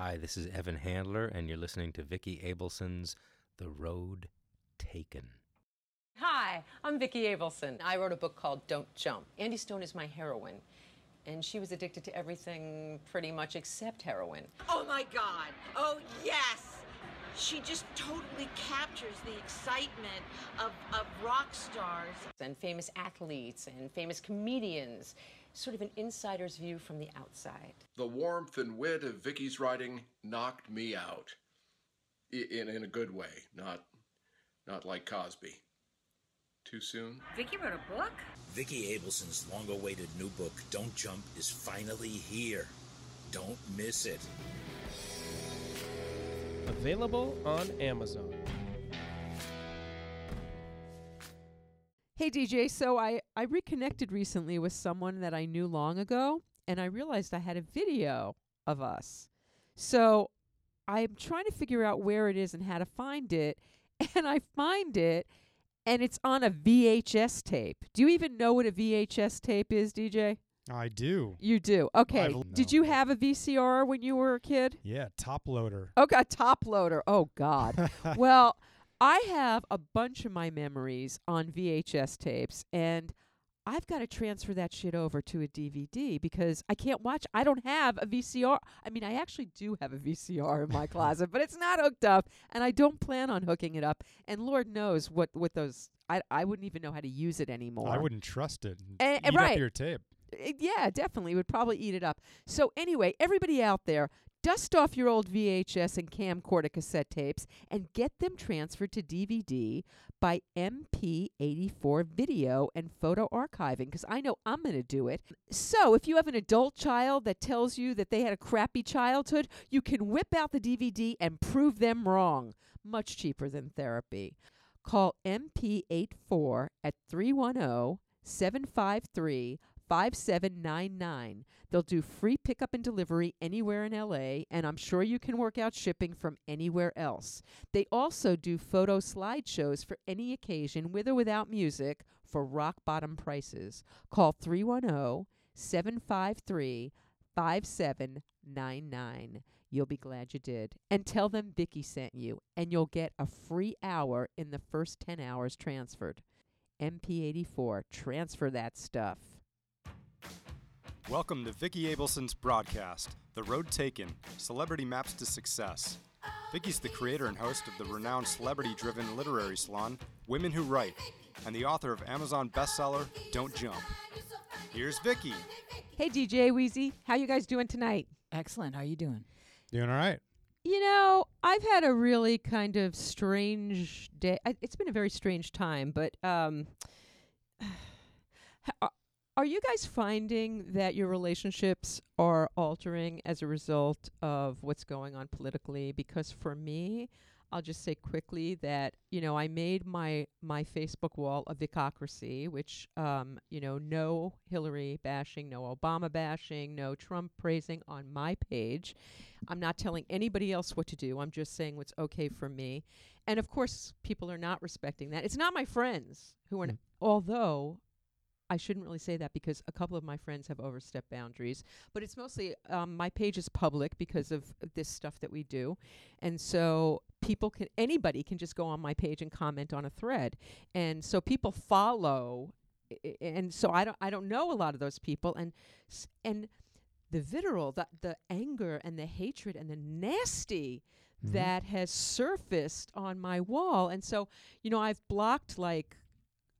Hi, this is Evan Handler, and you're listening to Vicki Abelson's The Road Taken. Hi, I'm Vicki Abelson. I wrote a book called Don't Jump. Andy Stone is my heroine, and she was addicted to everything pretty much except heroin. Oh my God. Oh, yes. She just totally captures the excitement of, of rock stars. And famous athletes and famous comedians, sort of an insider's view from the outside. The warmth and wit of Vicky's writing knocked me out. In, in a good way, not, not like Cosby. Too soon? Vicky wrote a book? Vicki Abelson's long awaited new book, Don't Jump, is finally here. Don't miss it. Available on Amazon. Hey DJ, so I, I reconnected recently with someone that I knew long ago, and I realized I had a video of us. So I'm trying to figure out where it is and how to find it, and I find it, and it's on a VHS tape. Do you even know what a VHS tape is, DJ? I do. You do. Okay. I've- Did you have a VCR when you were a kid? Yeah, top loader. Okay, a top loader. Oh God. well, I have a bunch of my memories on VHS tapes, and I've got to transfer that shit over to a DVD because I can't watch. I don't have a VCR. I mean, I actually do have a VCR in my closet, but it's not hooked up, and I don't plan on hooking it up. And Lord knows what what those. I I wouldn't even know how to use it anymore. I wouldn't trust it. Eh, eh, Eat right. up your tape. Uh, yeah, definitely would probably eat it up. So anyway, everybody out there, dust off your old VHS and camcorder cassette tapes and get them transferred to DVD by MP84 Video and Photo Archiving because I know I'm going to do it. So if you have an adult child that tells you that they had a crappy childhood, you can whip out the DVD and prove them wrong. Much cheaper than therapy. Call MP84 at 310 753 5799. They'll do free pickup and delivery anywhere in LA, and I'm sure you can work out shipping from anywhere else. They also do photo slideshows for any occasion, with or without music, for rock bottom prices. Call 310 753 5799. You'll be glad you did. And tell them Vicky sent you, and you'll get a free hour in the first 10 hours transferred. MP84, transfer that stuff. Welcome to Vicki Abelson's broadcast, The Road Taken Celebrity Maps to Success. Vicki's the creator and host of the renowned celebrity driven literary salon, Women Who Write, and the author of Amazon bestseller, Don't Jump. Here's Vicki. Hey DJ Wheezy, how you guys doing tonight? Excellent. How you doing? Doing all right. You know, I've had a really kind of strange day. I- It's been a very strange time, but um, are- you guys finding that your relationships are altering as a result of what's going on politically? Because for me, I'll just say quickly that you know I made my my Facebook wall a Vicocracy, which um, you know no Hillary bashing, no Obama bashing, no Trump praising on my page. I'm not telling anybody else what to do. I'm just saying what's okay for me. And of course, people are not respecting that. It's not my friends who are, n- although I shouldn't really say that because a couple of my friends have overstepped boundaries. But it's mostly um, my page is public because of this stuff that we do, and so people can anybody can just go on my page and comment on a thread, and so people follow, and so I don't I don't know a lot of those people, and s- and the vitriol, the the anger and the hatred and the nasty that has surfaced on my wall, and so you know I've blocked like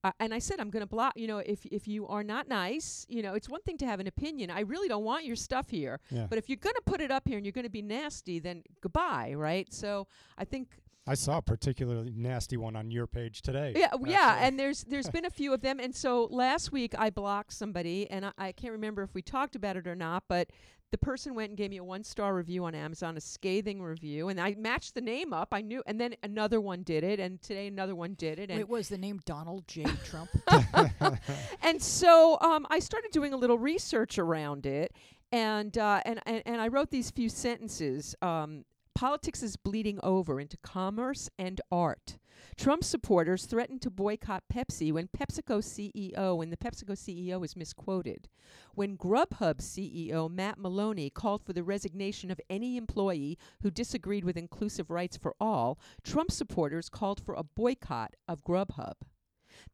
uh, and I said I'm going to block. You know, if if you are not nice, you know, it's one thing to have an opinion. I really don't want your stuff here. Yeah. But if you're going to put it up here and you're going to be nasty, then goodbye, right? So I think I saw a particularly nasty one on your page today. yeah, w- yeah, and there's there's been a few of them, and so last week I blocked somebody, and I, I can't remember if we talked about it or not, but the person went and gave me a one star review on Amazon, a scathing review, and I matched the name up. I knew, and then another one did it, and today another one did it, and Wait, was the name Donald J. Trump? and so um, I started doing a little research around it, and uh, and, and and I wrote these few sentences. Um, Politics is bleeding over into commerce and art. Trump supporters threatened to boycott Pepsi when PepsiCo CEO when the PepsiCo CEO is misquoted. When Grubhub CEO Matt Maloney called for the resignation of any employee who disagreed with inclusive rights for all, Trump supporters called for a boycott of Grubhub.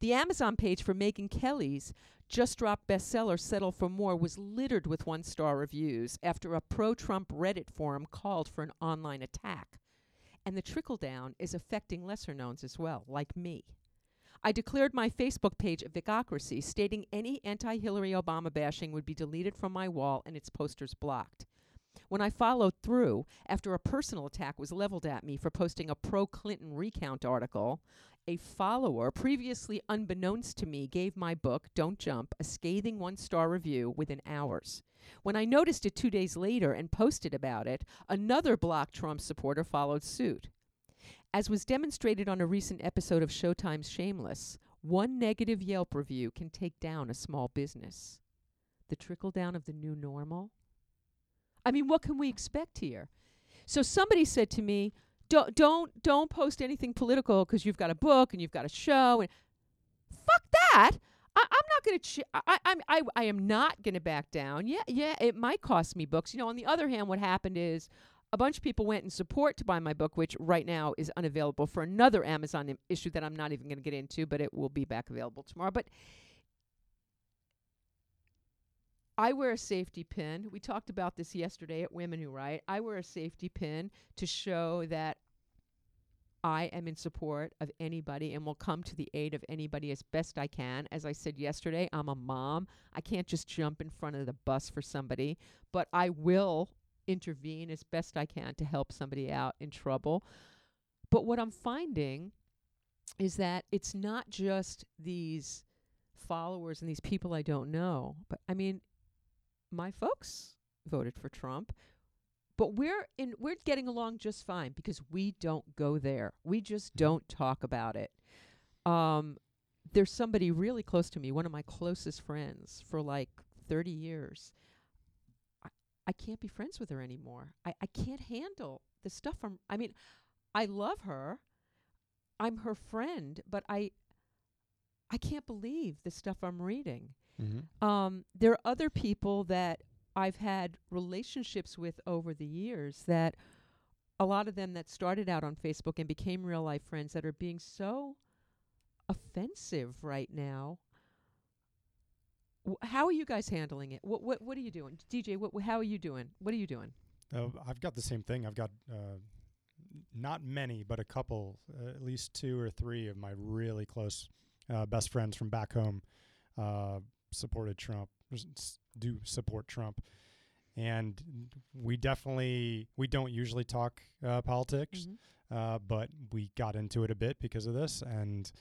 The Amazon page for Megyn Kelly's just dropped bestseller Settle for More was littered with one star reviews after a pro Trump Reddit forum called for an online attack. And the trickle down is affecting lesser knowns as well, like me. I declared my Facebook page a Vicocracy, stating any anti Hillary Obama bashing would be deleted from my wall and its posters blocked. When I followed through, after a personal attack was leveled at me for posting a pro Clinton recount article, a follower, previously unbeknownst to me, gave my book, Don't Jump, a scathing one star review within hours. When I noticed it two days later and posted about it, another block Trump supporter followed suit. As was demonstrated on a recent episode of Showtime's Shameless, one negative Yelp review can take down a small business. The trickle down of the new normal? I mean, what can we expect here? So somebody said to me, don't don't don't post anything political because you've got a book and you've got a show and fuck that. I, I'm not going to. Ch- I, I'm. I. I am not going to back down. Yeah. Yeah. It might cost me books. You know. On the other hand, what happened is a bunch of people went in support to buy my book, which right now is unavailable for another Amazon Im- issue that I'm not even going to get into, but it will be back available tomorrow. But I wear a safety pin. We talked about this yesterday at Women Who Write. I wear a safety pin to show that I am in support of anybody and will come to the aid of anybody as best I can. As I said yesterday, I'm a mom. I can't just jump in front of the bus for somebody, but I will intervene as best I can to help somebody out in trouble. But what I'm finding is that it's not just these followers and these people I don't know, but I mean, my folks voted for Trump. But we're in we're getting along just fine because we don't go there. We just don't talk about it. Um there's somebody really close to me, one of my closest friends for like 30 years. I, I can't be friends with her anymore. I, I can't handle the stuff I'm I mean, I love her. I'm her friend, but I I can't believe the stuff I'm reading. Mm-hmm. Um, there are other people that I've had relationships with over the years that a lot of them that started out on Facebook and became real life friends that are being so offensive right now. W- how are you guys handling it? What what what are you doing, DJ? What wh- how are you doing? What are you doing? Uh, I've got the same thing. I've got uh, not many, but a couple, uh, at least two or three of my really close uh, best friends from back home uh, supported Trump, do support Trump. And we definitely we don't usually talk uh, politics, Mhm. uh, but we got into it a bit because of this, and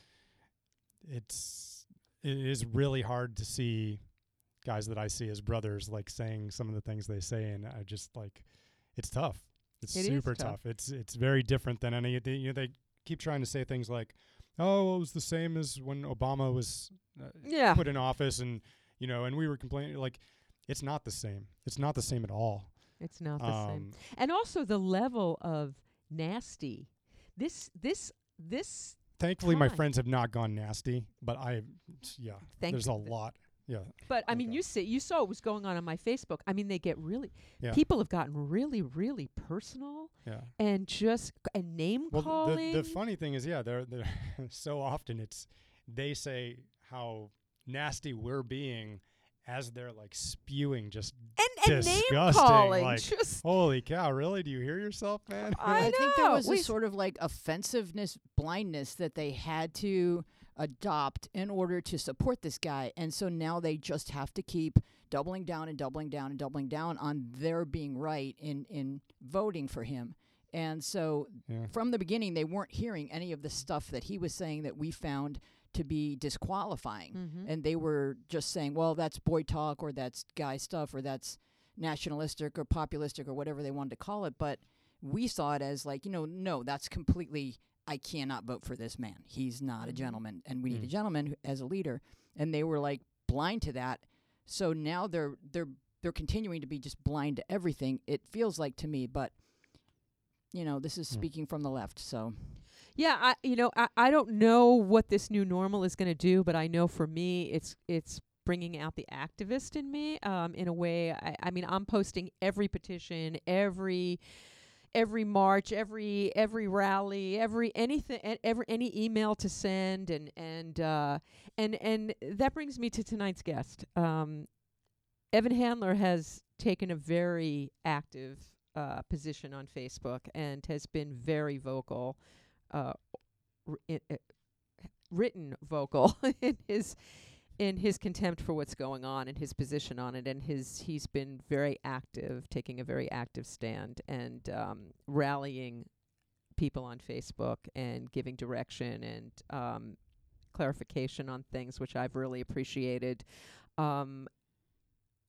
it's it is really hard to see guys that I see as brothers like saying some of the things they say, and I just like it's tough. It's It super tough. It's it's very different than any. They, you know, they keep trying to say things like, "Oh, it was the same as when Obama was uh, Yeah. put in office," and you know, and we were complaining. Like, it's not the same. It's not the same at all. It's not the same. Um, And also the level of nasty. This this this Thankfully, my friends have not gone nasty, but I, yeah, Thank there's a lot. Yeah, But I mean, you see, you saw what was going on on my Facebook. I mean, they get really. Yeah. People have gotten really, really personal yeah. and just and name Well, calling. the, the funny thing is, yeah, they're, they're so often it's they say how nasty we're being as they're like spewing just and, and name calling. like, just holy cow, really? Do you hear yourself, man? I, think there know. was We a s- sort of like offensiveness, blindness that they had to adopt in order to support this guy. And so now they just have to keep doubling down and doubling down and doubling down on their being right in, in voting for him. And so Yeah. from the beginning, they weren't hearing any of the stuff that he was saying that we found to be disqualifying. Mhm. And they were just saying, well, that's boy talk or that's guy stuff or that's nationalistic or populistic or whatever they wanted to call it. But we saw it as like, you know, no, that's completely, I cannot vote for this man. He's not a Mhm. gentleman. And we need a Mm. gentleman who- as a leader. And they were like blind to that. So now they're, they're, they're continuing to be just blind to everything. It feels like to me, but you know, this is Mm. speaking from the left. So Yeah, I you know I, I don't know what this new normal is going to do, but I know for me it's it's bringing out the activist in me um, in a way. I, I mean, I'm posting every petition, every every march, every every rally, every anything, every any email to send, and and uh, and and that brings me to tonight's guest. Um, Evan Handler has taken a very active uh, position on Facebook and has been very vocal, uh, r- written vocal in his in his contempt for what's going on and his position on it and his he's been very active taking a very active stand and um, rallying people on Facebook and giving direction and um, clarification on things which I've really appreciated um,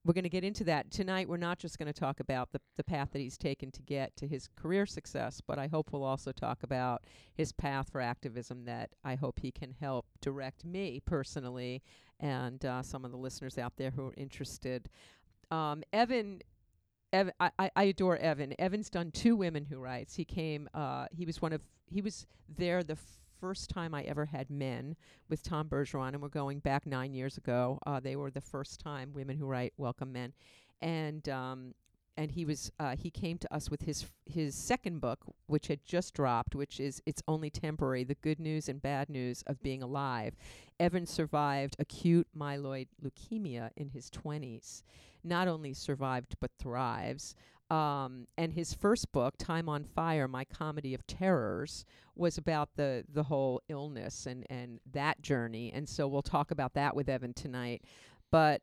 we're going to get into that tonight. We're not just going to talk about the the path that he's taken to get to his career success, but I hope we'll also talk about his path for activism that I hope he can help direct me personally and uh, some of the listeners out there who are interested. Um, Evan. Evan, I, I- I adore Evan. Evan's done two Women Who Writes. He came. Uh, he was one of. He was there the first time I ever had men with Tom Bergeron, and we're going back nine years ago. Uh, they were the first time Women Who Write welcome men, and um, and he was uh, he came to us with his his second book, which had just dropped, which is It's Only Temporary: The Good News and Bad News of Being Alive. Evan survived acute myeloid leukemia in his twenties. Not only survived but thrives. Um, and his first book, Time on Fire: My Comedy of Terrors, was about the the whole illness and and that journey. And so we'll talk about that with Evan tonight. But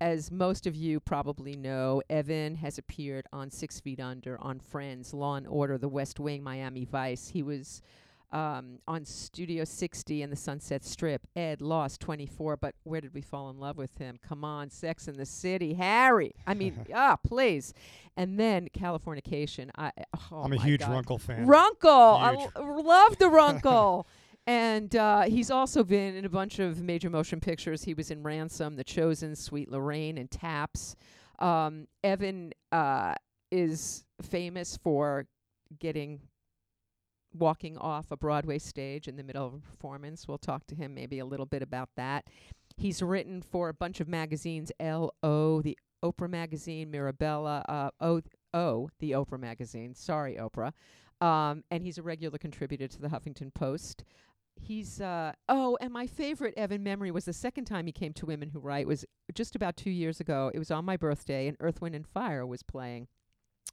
as most of you probably know, Evan has appeared on Six Feet Under, on Friends, Law and Order, The West Wing, Miami Vice. He was um, on Studio 60 and the Sunset Strip. Ed Lost 24, but where did we fall in love with him? Come on, Sex in the City, Harry. I mean, ah, please. And then Californication. I oh I'm a huge God. Runkle fan. Runkle. I Huge. l- love the Runkle. And uh, he's also been in a bunch of major motion pictures. He was in Ransom, The Chosen, Sweet Lorraine, and Taps. Um, Evan uh, is famous for getting walking off a Broadway stage in the middle of a performance. We'll talk to him maybe a little bit about that. He's written for a bunch of magazines, L.O., the Oprah magazine, Mirabella, uh, O, O, the Oprah magazine. Sorry, Oprah. Um, and he's a regular contributor to the Huffington Post. He's uh oh, and my favorite Evan memory was the second time he came to Women Who Write was just about two years ago. It was on my birthday, and Earth, Wind, and Fire was playing.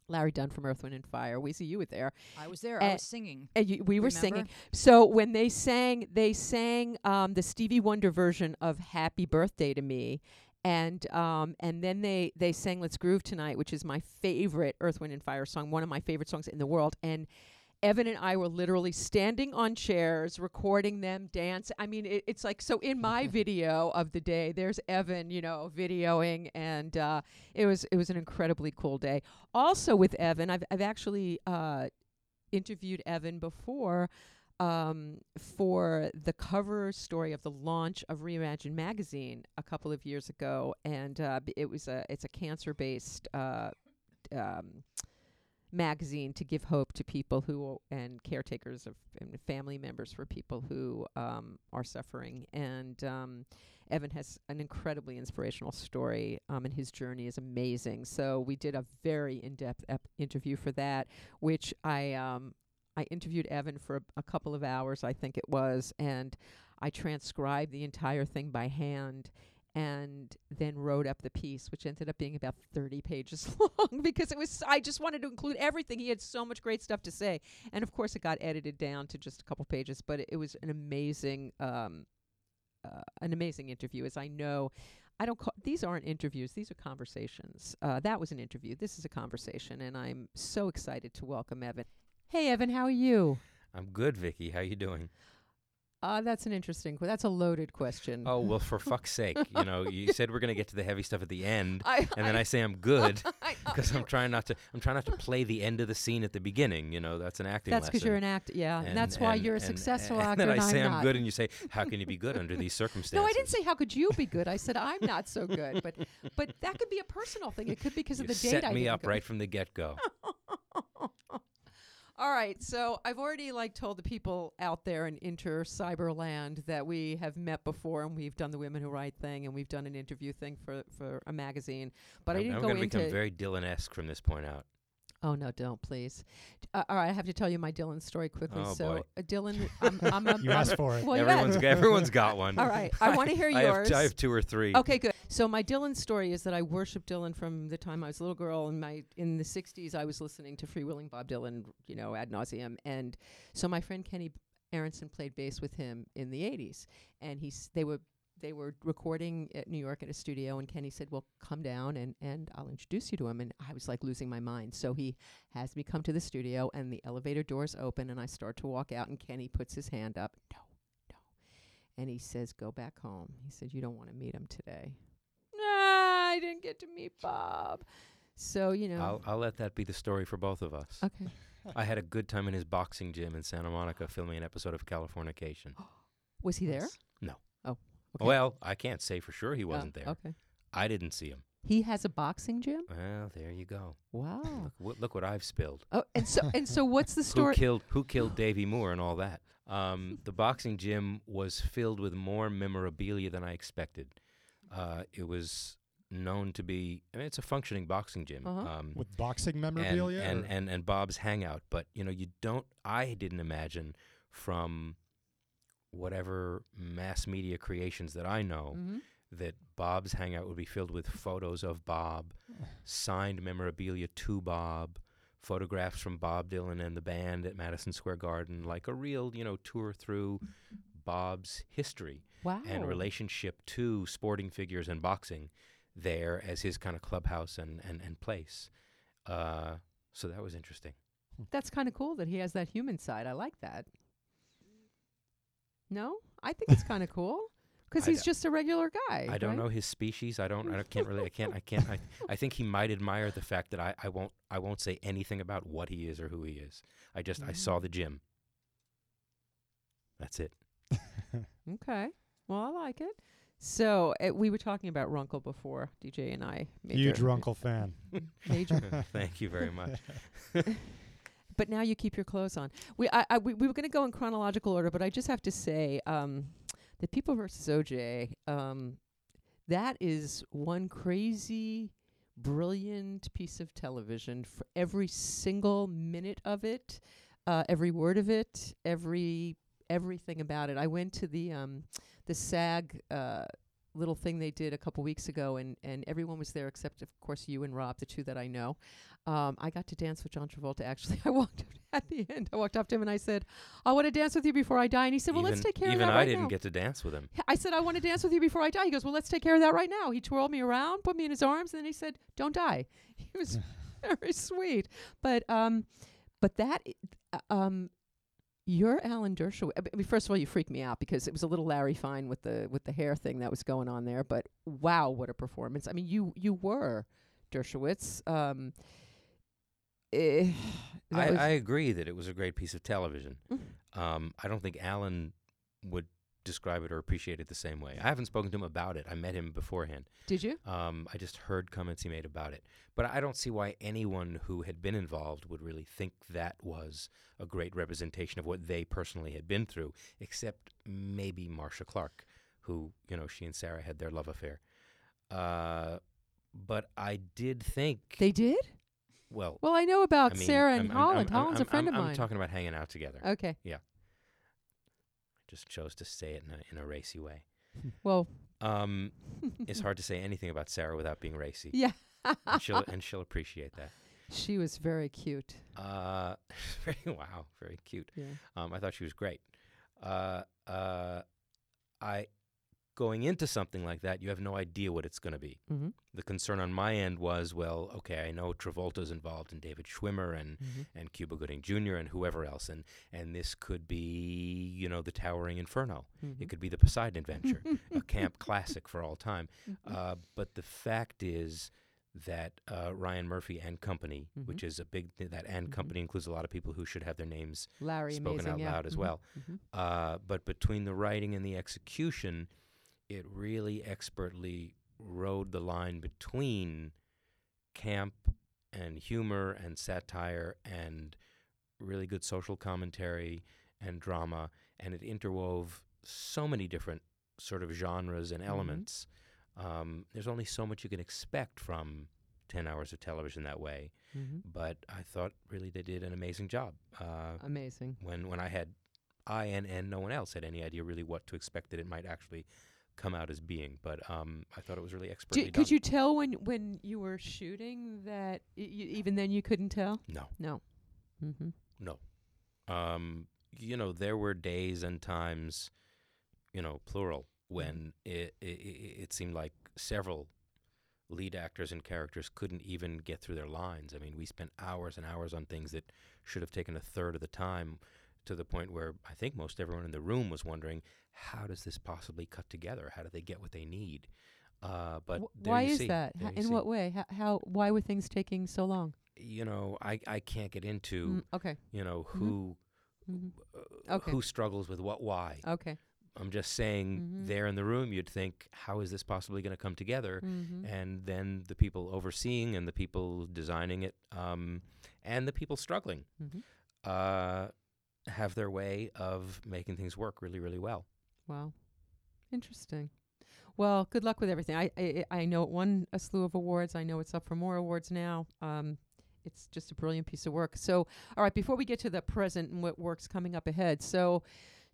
Larry Dunn from Earth, Wind, and Fire. We see you were there. I was there. I was singing. And you, we were Remember? singing. So when they sang, they sang um, the Stevie Wonder version of "Happy Birthday to Me," and um, and then they they sang "Let's Groove Tonight," which is my favorite Earth, Wind, and Fire song, one of my favorite songs in the world. And Evan and I were literally standing on chairs, recording them dance. I mean, it, it's like so. In my video of the day, there's Evan, you know, videoing, and uh, it was it was an incredibly cool day. Also with Evan, I've I've actually uh, interviewed Evan before um, for the cover story of the launch of Reimagine magazine a couple of years ago, and uh, b- it was a it's a cancer based. Uh, um, magazine to give hope to people who and caretakers of and family members for people who um, are suffering. And um, Evan has an incredibly inspirational story um, and his journey is amazing. So we did a very in-depth ep- interview for that which I um, I interviewed Evan for a, a couple of hours I think it was and I transcribed the entire thing by hand and then wrote up the piece, which ended up being about 30 pages long because it was, I just wanted to include everything. He had so much great stuff to say. And of course, it got edited down to just a couple pages, but it, it was an amazing, um, uh, an amazing interview. As I know, I don't call these aren't interviews, these are conversations. Uh, that was an interview. This is a conversation, and I'm so excited to welcome Evan. Hey, Evan, how are you? I'm good, Vicky. How are you doing? Uh, that's an interesting. That's a loaded question. Oh well, for fuck's sake! You know, you said we're gonna get to the heavy stuff at the end, I- and then I- I say I'm good because I'm trying not to. I'm trying not to play the end of the scene at the beginning. You know, that's an acting. That's because you're an actor, yeah, and, that's why and- you're a and- successful and actor. then I and say I'm I'm good, and you say, "How can you be good under these circumstances?" No, I didn't say how could you be good. I said I'm not so good, but but that could be a personal thing. It could be because You of the date set me up go. right from the get-go. All right, so I've already like told the people out there in inter cyberland that we have met before and we've done the Women Who Write thing and we've done an interview thing for for a magazine. But I I'm, didn't I'm go gonna become very Dylan-esque from this point out. Oh no, don't please. Uh, all right, I have to tell you my Dylan story quickly. Oh, so boy. uh, Dylan, I'm, I'm a, You I'm- asked for it. Well, everyone's asked. g- everyone's got one. All right, I want to hear I have, yours. t- I have two or three. Okay, good. So my Dylan story is that I worshiped Dylan from the time I was a little girl. In my in the '60s, I was listening to freewheeling Bob Dylan, you know, ad nauseum. And so my friend Kenny Aaronson played bass with him in the '80s, and he's they were they were recording at New York at a studio, and Kenny said, "Well, come down and and I'll introduce you to him." And I was like losing my mind. So he has me come to the studio, and the elevator doors open, and I start to walk out, and Kenny puts his hand up. No, no. And he says, Go back home. He said, You don't want to meet him today. Nah, I didn't get to meet Bob. So, you know. I'll, I'll let that be the story for both of us. okay. I had a good time in his boxing gym in Santa Monica filming an episode of Californication. Was he there? No. Okay. Well, I can't say for sure he Oh, wasn't there. Okay. I didn't see him. He has a boxing gym? Well, there you go. Wow. Look, what, look what I've spilled. Oh, and so and so what's the story? Who story? killed Who killed Davey Moore and all that? Um, the boxing gym was filled with more memorabilia than I expected. Uh, it was known to be. I mean, it's a functioning boxing gym. Uh-huh. Um, With boxing memorabilia? and, or- and and Bob's hangout. But you know, you don't. I didn't imagine from whatever mass media creations that I know Mhm. that Bob's hangout would be filled with photos of Bob, signed memorabilia to Bob, photographs from Bob Dylan and the band at Madison Square Garden, like a real you know tour through Bob's history Wow. and relationship to sporting figures and boxing there as his kind of clubhouse and, and, and place. Uh, so that was interesting. That's kind of cool that he has that human side. I like that. No? I think it's kind of cool because he's just a regular guy. I don't right? know his species. I don't. I can't really. I can't. I can't. I, I think he might admire the fact that I, I won't. I won't say anything about what he is or who he is. I just. I saw the gym. That's it. Okay. Well, I like it. So uh, we were talking about Runkle before, DJ and I. Huge major- Runkle fan. Major. Thank you very much. But now you keep your clothes on. We I, I we, we were going to go in chronological order, but I just have to say, um, the People versus OJ, um, that is one crazy, brilliant piece of television. For every single minute of it, uh, every word of it, every everything about it. I went to the um, the SAG. Uh, little thing they did a couple weeks ago and and everyone was there except of course you and Rob the two that I know um, I got to dance with John Travolta. Actually, I walked up at the end. I walked up to him and I said, "I want to dance with you before I die." And he said, "Well, even let's take care of that right now." Even I right didn't now." get to dance with him. I said, "I want to dance with you before I die." He goes, "Well, let's take care of that right now." He twirled me around, put me in his arms, and then he said, "Don't die." He was very sweet, but um, but that uh, um. You're Alan Dershowitz. I mean, first of all, you freaked me out because it was a little Larry Fine with the with the hair thing that was going on there. But wow, what a performance! I mean, you you were Dershowitz. Um, eh, I, was- I agree that it was a great piece of television. Mhm. Um, I don't think Alan would describe it or appreciate it the same way. I haven't spoken to him about it. I met him beforehand. Did you? Um, I just heard comments he made about it. But I don't see why anyone who had been involved would really think that was a great representation of what they personally had been through, except maybe Marcia Clark, who, you know, she and Sarah had their love affair. Uh, but I did think. They did? Well, Well, I know about I mean, Sarah and I'm- I'm- Paulson. I'm- Paulson's a I'm- friend I'm- of I'm mine. talking about hanging out together. Okay. Yeah. I just chose to say it in a, in a racy way. Well, Um, it's hard to say anything about Sarah without being racy. yeah. and she'll and she'll appreciate that. she was very cute. Uh, very wow, very cute. Yeah. Um, I thought she was great. Uh, uh, I going into something like that, you have no idea what it's going to be. Mhm. The concern on my end was, well, okay, I know Travolta's involved and David Schwimmer and Mhm. and Cuba Gooding Jr. and whoever else, and and this could be, you know, the Towering Inferno. Mhm. It could be the Poseidon Adventure, a camp classic for all time. Uh, but the fact is that uh, Ryan Murphy and Company, which is a big th- that and Company includes a lot of people who should have their names Larry, spoken amazing, out yeah. loud as Mhm, well. mhm. Uh, but between the writing and the execution, it really expertly rode the line between camp and humor and satire and really good social commentary and drama, and it interwove so many different sort of genres and Mhm. elements. Um, there's only so much you can expect from 10 hours of television that way. Mhm. But I thought really they did an amazing job. Uh, Amazing. when when I had I and, and no one else had any idea really what to expect that it might actually come out as being. But um, I thought it was really expertly done. could you tell when when you were shooting that y- y- even then you couldn't tell? No. No. Mm-hmm. No. Um, you know, there were days and times, you know, plural, when it, it it seemed like several lead actors and characters couldn't even get through their lines. I mean, we spent hours and hours on things that should have taken a third of the time to the point where I think most everyone in the room was wondering, how does this possibly cut together? How do they get what they need? Uh, but Wh- why is see. that? You in see. what way? How, how? Why were things taking so long? You know, I, I can't get into, Mm, okay. you know, Mhm. who Mhm. uh, Okay. who struggles with what why. Okay. I'm just saying Mhm. there in the room you'd think how is this possibly going to come together Mhm. and then the people overseeing and the people designing it um, and the people struggling Mhm. uh, have their way of making things work really really well. Wow. Interesting. Well, good luck with everything. I I, I know it won a slew of awards. I know it's up for more awards now. Um, it's just a brilliant piece of work. So, all right, before we get to the present and what work's coming up ahead, so.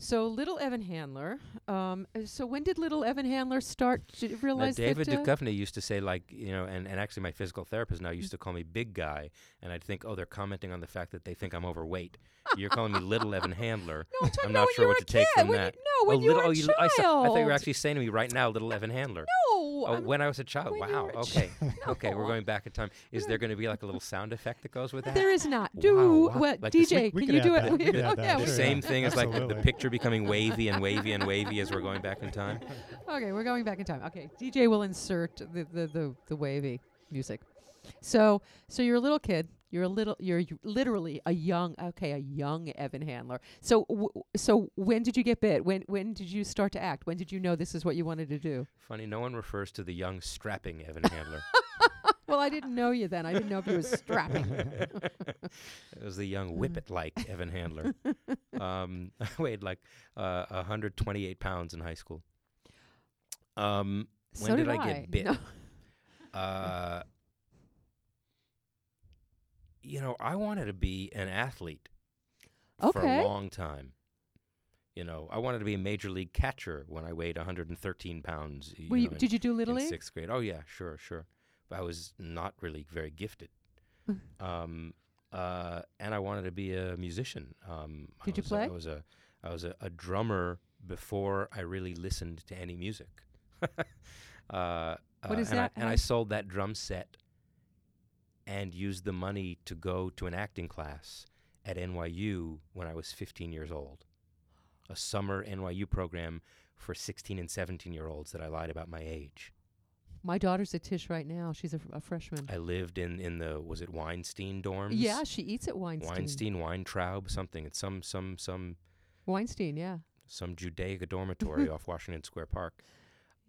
So little Evan Handler. Um, uh, so when did little Evan Handler start to Now, realize David that? uh, Duchovny used to say like you know, and, and actually my physical therapist now used to call me big guy, and I'd think oh they're commenting on the fact that they think I'm overweight. You're calling me little Evan Handler. No, I'm talking I'm about not when sure you what were to take a kid, from when that. You, no, when oh, you little, were oh, a you, child. I, saw, I thought you were actually saying to me right now, little Evan Handler. No. Oh, I'm- when I was a child. Wow. a Okay. child. Okay. We're going back in time. Is there going to be like a little sound effect that goes with that? There is not. Do wow. well, Like DJ. we can could you do add it? that. We could add yeah, that, The same thing as like the, the picture becoming wavy and wavy and wavy as we're going back in time. Okay, we're going back in time. Okay, DJ will insert the the the, the wavy music. So so you're a little kid. You're a little. You're y- literally a young. Okay, a young Evan Handler. So w- so when did you get bit? When when did you start to act? When did you know this is what you wanted to do? Funny, no one refers to the young strapping Evan Handler. Well, I didn't know you then. I didn't know if you was strapping. it was the young whippet-like Evan Handler. Um, I weighed like uh, 128 pounds in high school. Um, when so did, did I get bit? No. Uh, you know, I wanted to be an athlete for a long time. You know, I wanted to be a major league catcher when I weighed 113 pounds. You Were you, did you do little in league? sixth grade. Oh yeah, sure, sure. I was not really very gifted. um, uh, and I wanted to be a musician. Um, I Did you was a- play? I was a I was a, a drummer before I really listened to any music. uh, What uh, is and I, that? and I sold that drum set and used the money to go to an acting class at NYU when I was 15 years old. A summer NYU program for 16 and 17 year olds that I lied about my age. My daughter's at Tisch right now. She's a, f- a freshman. I lived in, in the was it Weinstein dorms? yeah, she eats at Weinstein. Weinstein, Weintraub, something. It's some some some Weinstein, yeah. some Judaica dormitory off Washington Square Park.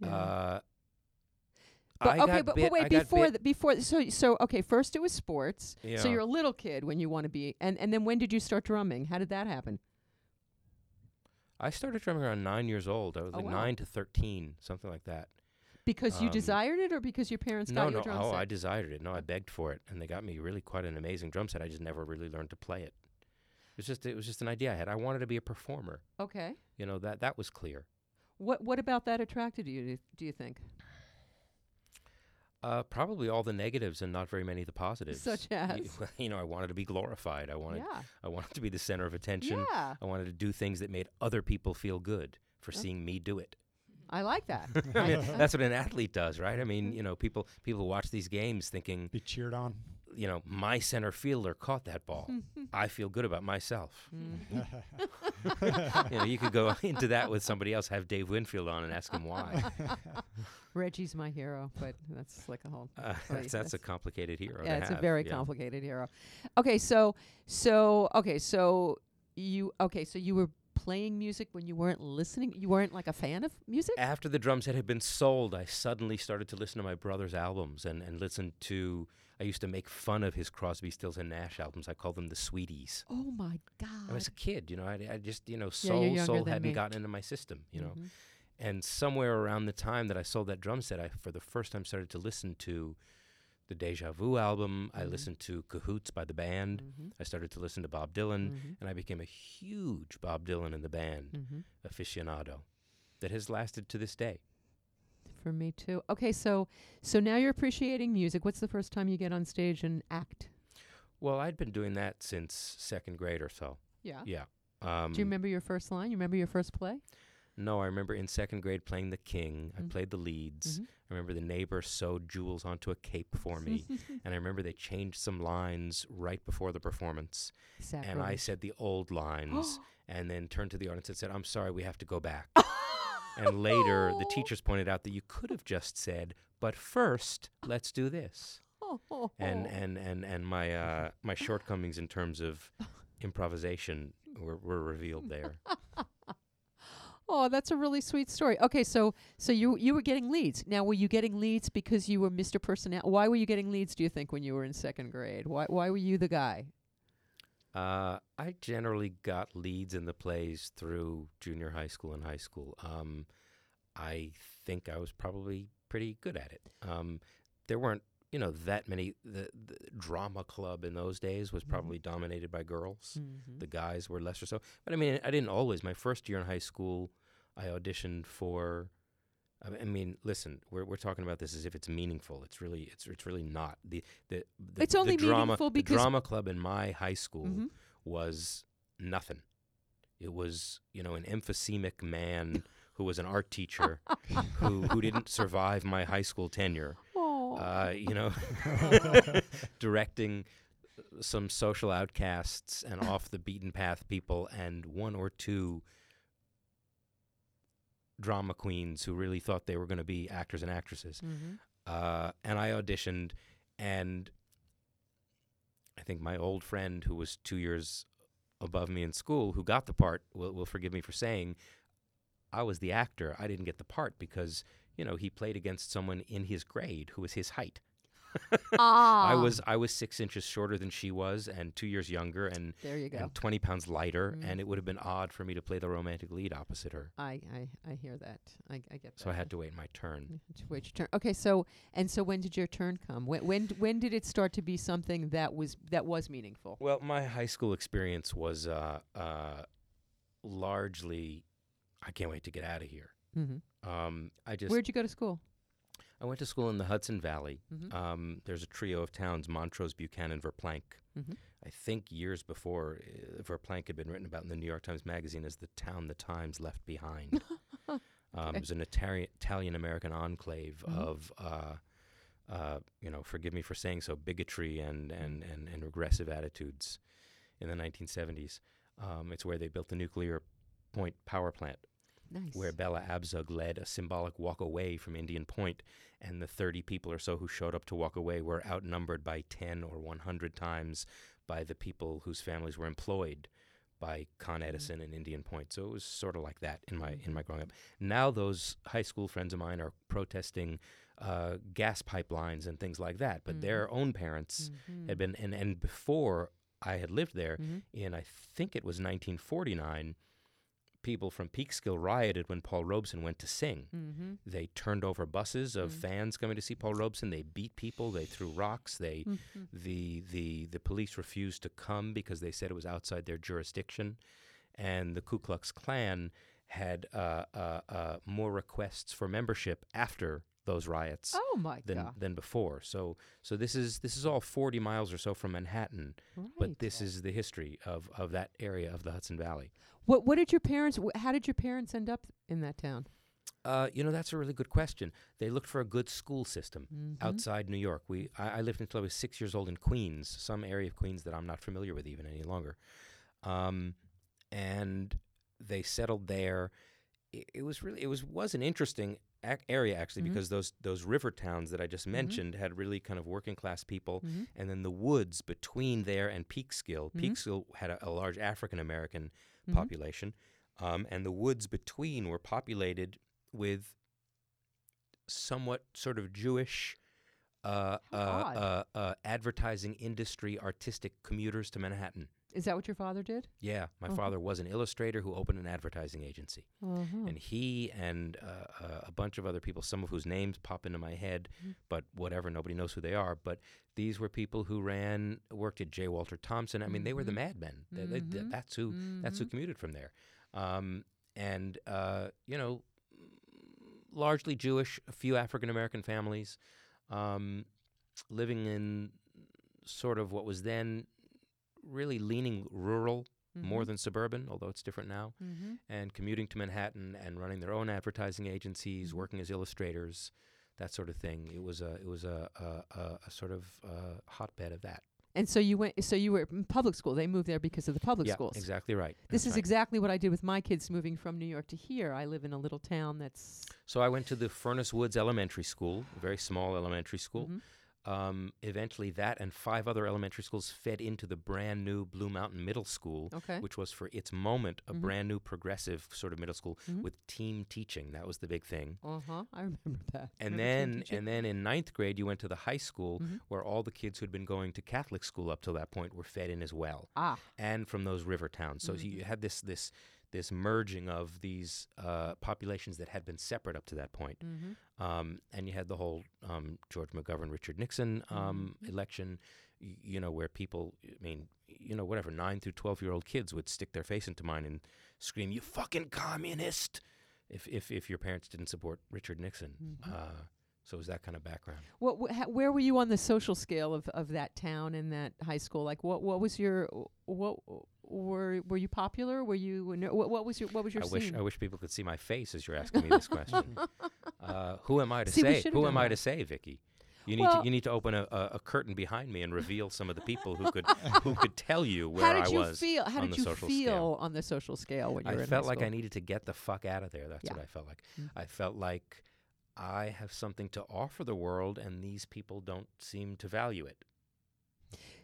Yeah. Uh, But I okay, got but, bit- but wait I before the, before so so okay, first it was sports. Yeah. So you're a little kid when you want to be, and and then when did you start drumming? How did that happen? I started drumming around nine years old. I was Oh, like wow. nine to thirteen, something like that. Because you Um, desired it, or because your parents no, got you no. a drum Oh, set? I desired it. No, I begged for it, and they got me really quite an amazing drum set. I just never really learned to play it. It was just it was just an idea I had. I wanted to be a performer. okay. You know that that was clear. What what about that attracted you? Do, you think? Uh, probably all the negatives and not very many of the positives. Such as? you know, I wanted to be glorified. I wanted Yeah. I wanted to be the center of attention. Yeah. I wanted to do things that made other people feel good for seeing me do it. I like that. I mean, that's what an athlete does, right? I mean, you know, people people watch these games thinking, Be cheered on. you know, my center fielder caught that ball. I feel good about myself. you know, you could go into that with somebody else, have Dave Winfield on, and ask him why. Reggie's my hero, but that's like a whole. Uh, that's, that's a complicated hero. to yeah, it's a very yeah. complicated hero. Okay, so so okay, so you okay, so you were playing music when you weren't listening. You weren't like a fan of music. After the drum set had been sold, I suddenly started to listen to my brother's albums and, and listen to. I used to make fun of his Crosby, Stills and Nash albums. I called them the Sweeties. Oh my God! I was a kid, you know. I, I just, you know, soul, younger soul hadn't me. gotten into my system, you know. Mhm. And somewhere around the time that I sold that drum set, I for the first time started to listen to the Deja Vu album. I Mhm. listened to Cahoots by the band. Mhm. I started to listen to Bob Dylan, Mhm. and I became a huge Bob Dylan and the band Mhm. aficionado that has lasted to this day. For me too. Okay, so so now you're appreciating music. What's the first time you get on stage and act? Well, I'd been doing that since second grade or so. Yeah. Yeah. Um, Do you remember your first line? You remember your first play? No, I remember in second grade playing the king. I Mhm. played the leads. Mhm. I remember the neighbor sewed jewels onto a cape for me. and I remember they changed some lines right before the performance. And I said the old lines and then turned to the audience and said, I'm sorry, we have to go back. and later, the teachers pointed out that you could have just said, but first, let's do this. And, and, and, and my, uh, my shortcomings in terms of improvisation were, were revealed there. Oh, that's a really sweet story. Okay, so so you you were getting leads. Now, were you getting leads because you were Mr. Personal? Why were you getting leads? Do you think when you were in second grade? Why why were you the guy? Uh, I generally got leads in the plays through junior high school and high school. Um, I think I was probably pretty good at it. Um, there weren't, you know, that many. The, the drama club in those days was probably dominated by girls. Mhm. The guys were lesser so. But I mean, I didn't always. My first year in high school, I auditioned for. I mean- listen, we're we're talking about this as if it's meaningful. It's really it's it's really not. The the, the It's only the drama meaningful the drama club in my high school Mhm. was nothing. It was, you know, an emphysemic man who was an art teacher who who didn't survive my high school tenure. Uh, you know, directing some social outcasts and off the beaten path people and one or two drama queens who really thought they were going to be actors and actresses. Mhm. Uh, and I auditioned, and I think my old friend who was two years above me in school, who got the part, will, will forgive me for saying, I was the actor. I didn't get the part because, you know, he played against someone in his grade who was his height. I Ah. was I was six inches shorter than she was, and two years younger, and There you go. and twenty pounds lighter, Mm. and it would have been odd for me to play the romantic lead opposite her. I, I I hear that. I, I get that. So I had to wait my turn. to wait your turn. Okay, so and so when did your turn come? When when when did it start to be something that was that was meaningful? Well, my high school experience was uh, uh, largely, I can't wait to get out of here. Mhm. Um, I just Where'd you go to school? I went to school in the Hudson Valley. Mhm. Um, there's a trio of towns: Montrose, Buchanan, Verplanck. Mhm. I think years before, uh, Verplanck had been written about in the New York Times Magazine as the town the Times left behind. um, it was an Italian Italian American enclave Mhm. of, uh, uh, you know, forgive me for saying so, bigotry and and and, and regressive attitudes in the 1970s. Um, it's where they built the nuclear point power plant Nice. where Bella Abzug led a symbolic walk away from Indian Point, and the 30 people or so who showed up to walk away were outnumbered by 10 or 100 times by the people whose families were employed by Con Edison and Indian Point. So it was sort of like that in my in my growing up. Now those high school friends of mine are protesting uh, gas pipelines and things like that, but their own parents had been and and before I had lived there Mhm. in I think it was 1949 people from Peekskill rioted when Paul Robeson went to sing. Mhm. They turned over buses of Mm. fans coming to see Paul Robeson. They beat people. They threw rocks. They Mhm. the the the police refused to come because they said it was outside their jurisdiction, and the Ku Klux Klan had uh, uh, uh, more requests for membership after those riots Oh my than God. than before. So so this is this is all 40 miles or so from Manhattan, Right. but this is the history of of that area of the Hudson Valley. What what did your parents? wh- How did your parents end up in that town? Uh, you know, that's a really good question. They looked for a good school system Mhm. outside New York. We I, I lived until I was six years old in Queens, some area of Queens that I'm not familiar with even any longer. Um, and they settled there. It, it was really it was was an interesting ac- area actually Mhm. because those those river towns that I just Mhm. mentioned had really kind of working class people, Mhm. and then the woods between there and Peekskill. Mhm. Peekskill had a, a large African American Mhm. population, um, and the woods between were populated with somewhat sort of Jewish, uh, uh, uh, uh, advertising industry artistic commuters to Manhattan. Is that what your father did? Yeah, my Uh-huh. father was an illustrator who opened an advertising agency. Uh-huh. And he and uh, uh, a bunch of other people, some of whose names pop into my head, Mhm. but whatever, nobody knows who they are. But these were people who ran, worked at J. Walter Thompson. I mean, they were the Mhm. madmen. They- they- th- Mhm. that's who. That's who Mhm. commuted from there. Um, and uh, you know, largely Jewish, a few African American families, um, living in sort of what was then really leaning rural more Mhm. than suburban, although it's different now, Mhm. and commuting to Manhattan and running their own advertising agencies, Mhm. working as illustrators, that sort of thing. It was a it was a a, a, a sort of uh, hotbed of that. And so you went. So you were in public school. They moved there because of the public yeah, schools. exactly right. This That's is right. exactly what I did with my kids moving from New York to here. I live in a little town that's So I went to the Furnace Woods Elementary School, a very small elementary school. Um, eventually, that and five other elementary schools fed into the brand new Blue Mountain Middle School, Okay. which was for its moment a Mhm. brand new progressive sort of middle school Mhm. with team teaching. That was the big thing. Uh huh. I remember that. And Remember then, and then in ninth grade, you went to the high school Mhm. where all the kids who'd been going to Catholic school up till that point were fed in as well, ah, and from those river towns. So you had this this this merging of these uh, populations that had been separate up to that point. Mhm. Um, and you had the whole um, George McGovern, Richard Nixon um, Mhm. election, y- you know, where people, I mean, you know, whatever, nine through 12 year old kids would stick their face into mine and scream, You fucking communist! If, if, if your parents didn't support Richard Nixon. Mhm. Uh, so it was that kind of background. what? wh- ha- where were you on the social scale of, of that town and that high school? Like, what? What was your? What were? Were you popular? Were you? no- What, what was your? What was your I wish? I wish people could see my face as you're asking me this question. uh, who am I to See, say? Who am I to say, Vicky? You need Well- to you need to open a, a, a curtain behind me and reveal some of the people who could who could tell you where how did I you was feel? How did you feel scale. on the social scale when you I were in I felt like I needed to get the fuck out of there. That's Yeah. what I felt like. Mm. I felt like I have something to offer the world, and these people don't seem to value it.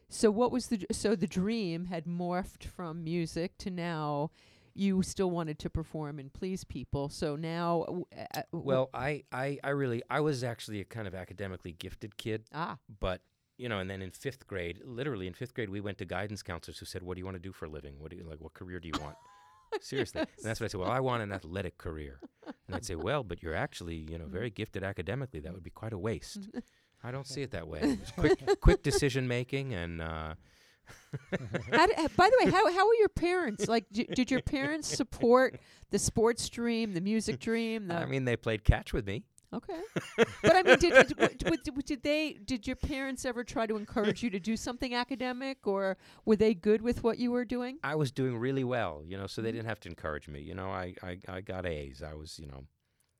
So what was the? So the dream had morphed from music to now. You still wanted to perform and please people. So now, w- uh, uh, Well, I, I, I really, I was actually a kind of academically gifted kid, ah, but you know, and then in fifth grade, literally in fifth grade, we went to guidance counselors who said, "What do you want to do for a living? What do you like? What career do you want?" Seriously, and that's what I said. Well, I want an athletic career, and I'd say, "Well, but you're actually, you know, very gifted academically. That would be quite a waste." I don't see it that way. Quick, quick decision making, and uh, uh, by the way, how how were your parents? Like, d- did your parents support the sports dream, the music dream? The I mean, they played catch with me. Okay, but I mean, did, did, did, did they? Did your parents ever try to encourage you to do something academic, or were they good with what you were doing? I was doing really well, you know, so they Mhm. didn't have to encourage me. You know, I, I, I got A's. I was, you know,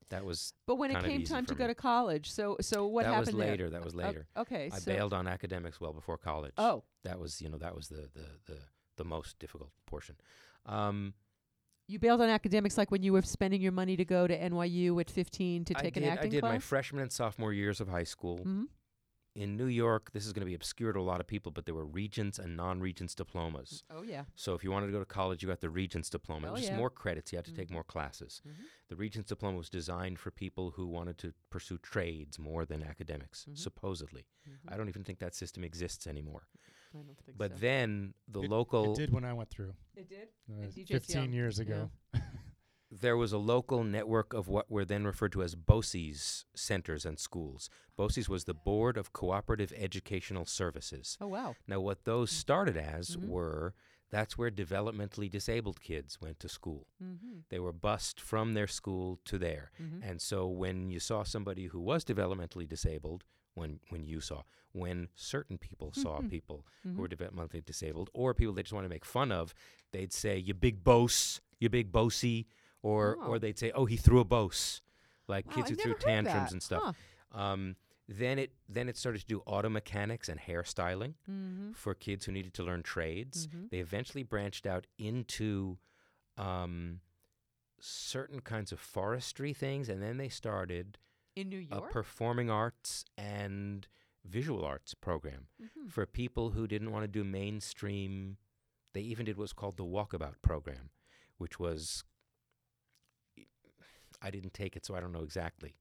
that was But when it came time to for go to college, so so what that happened That was there? later. That was later. okay, I so bailed on academics well before college. oh, that was, you know, that was the the the, the most difficult portion. Um, you bailed on academics like when you were spending your money to go to NYU at 15 to I take did, an acting I did my freshman and sophomore years of high school Mhm. in New York. This is going to be obscure to a lot of people, but there were regents and non-regents diplomas. Oh yeah. So if you wanted to go to college, you got the Regents diploma. it Oh, was just yeah. more credits. You had to take Mhm. more classes. Mhm. The Regents diploma was designed for people who wanted to pursue trades more than academics, Mhm. supposedly. I don't even think that system exists anymore. I don't think But so. then the It- local It did when I went through. it did. uh, 15 years ago. there was a local network of what were then referred to as BOCES centers and schools. BOCES was the Board of Cooperative Educational Services. Oh wow. Now, what those started as Mhm. were that's where developmentally disabled kids went to school. Mm-hmm. They were bused from their school to there. Mhm. And so when you saw somebody who was developmentally disabled, when when you saw, when certain people saw Mhm. people Mhm. who were developmentally disabled, or people they just want to make fun of, they'd say, "You big bose, you big bosey," or Oh. or they'd say, "Oh, he threw a bose," like Wow, kids I who threw tantrums and stuff. Um, then it then it started to do auto mechanics and hairstyling Mm-hmm. for kids who needed to learn trades. Mhm. They eventually branched out into um, certain kinds of forestry things, and then they started In New a performing arts and visual arts program Mhm. for people who didn't want to do mainstream. They even did what's called the walkabout program, which was I didn't take it, so I don't know exactly.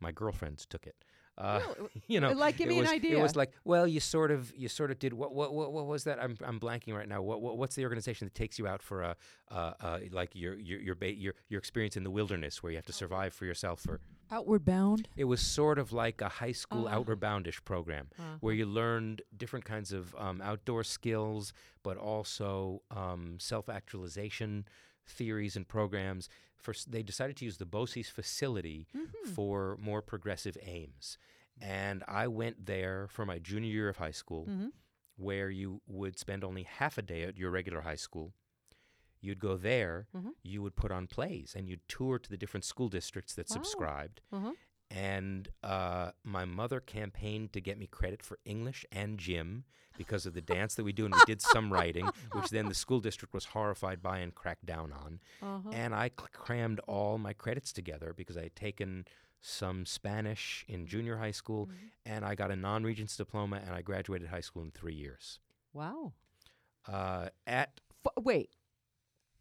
My girlfriends took it. Uh, you know, Like, give it me an was, idea. It was like, well, you sort of, you sort of did what, what, what, what was that? I'm, I'm blanking right now. What, what, what's the organization that takes you out for a, uh, uh, like your, your, your, ba- your, your experience in the wilderness where you have to survive for yourself for. Outward Bound. It was sort of like a high school Uh. outward boundish program where you learned different kinds of um, outdoor skills, but also um, self-actualization theories and programs. For s- they decided to use the BOCES facility for more progressive aims, and I went there for my junior year of high school, where you would spend only half a day at your regular high school. You'd go there, you would put on plays, and you'd tour to the different school districts that Wow. subscribed. Uh-huh. And uh, my mother campaigned to get me credit for English and gym because of the dance that we do, and we did some writing, which then the school district was horrified by and cracked down on. Uh-huh. And I cl- crammed all my credits together because I had taken some Spanish in junior high school, and I got a non-regents diploma, and I graduated high school in three years. Wow. Uh, at F- wait.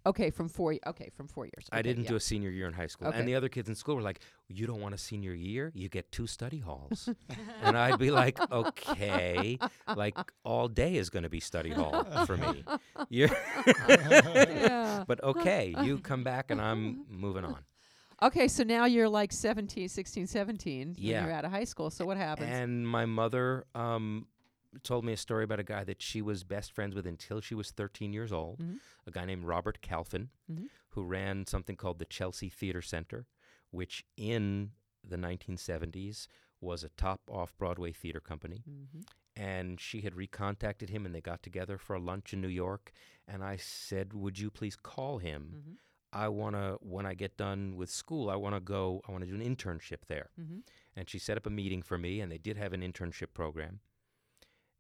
Okay, from four. Okay, from four years. I didn't yeah. do a senior year in high school. Okay. And the other kids in school were like, You don't want a senior year? You get two study halls. and I'd be like, Okay. Like all day is going to be study hall for me. Yeah. but okay, you come back and I'm moving on. Okay, so now you're like 17, 16, 17 when Yeah. you're out of high school. So what happens? And my mother um, told me a story about a guy that she was best friends with until she was 13 years old, Mhm. a guy named Robert Kalfin, Mhm. who ran something called the Chelsea Theater Center, which in the 1970s was a top off Broadway theater company. Mhm. And she had recontacted him and they got together for a lunch in New York. And I said, Would you please call him? Mhm. I want to, when I get done with school, I want to go, I want to do an internship there. Mhm. And she set up a meeting for me, and they did have an internship program.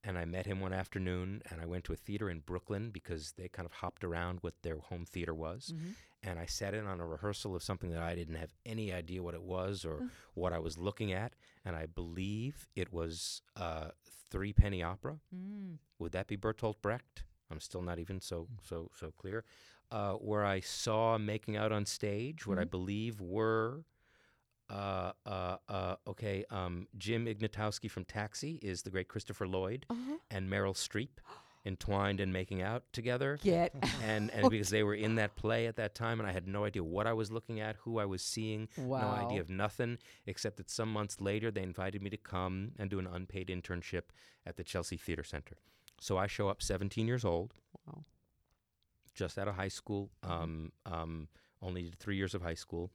And I met him one afternoon, and I went to a theater in Brooklyn because they kind of hopped around what their home theater was. Mhm. And I sat in on a rehearsal of something that I didn't have any idea what it was or what I was looking at. And I believe it was uh, Three Penny Opera. Mm. Would that be Bertolt Brecht? I'm still not even so so so clear. Uh, where I saw making out on stage what I believe were uh, uh, uh, okay. Um, Jim Ignatowski from Taxi is the great Christopher Lloyd, Uh-huh. and Meryl Streep entwined and making out together. Get and and because they were in that play at that time, and I had no idea what I was looking at, who I was seeing, no idea of nothing, except that some months later they invited me to come and do an unpaid internship at the Chelsea Theater Center. So I show up 17 years old, Wow. just out of high school, um, um, only did three years of high school,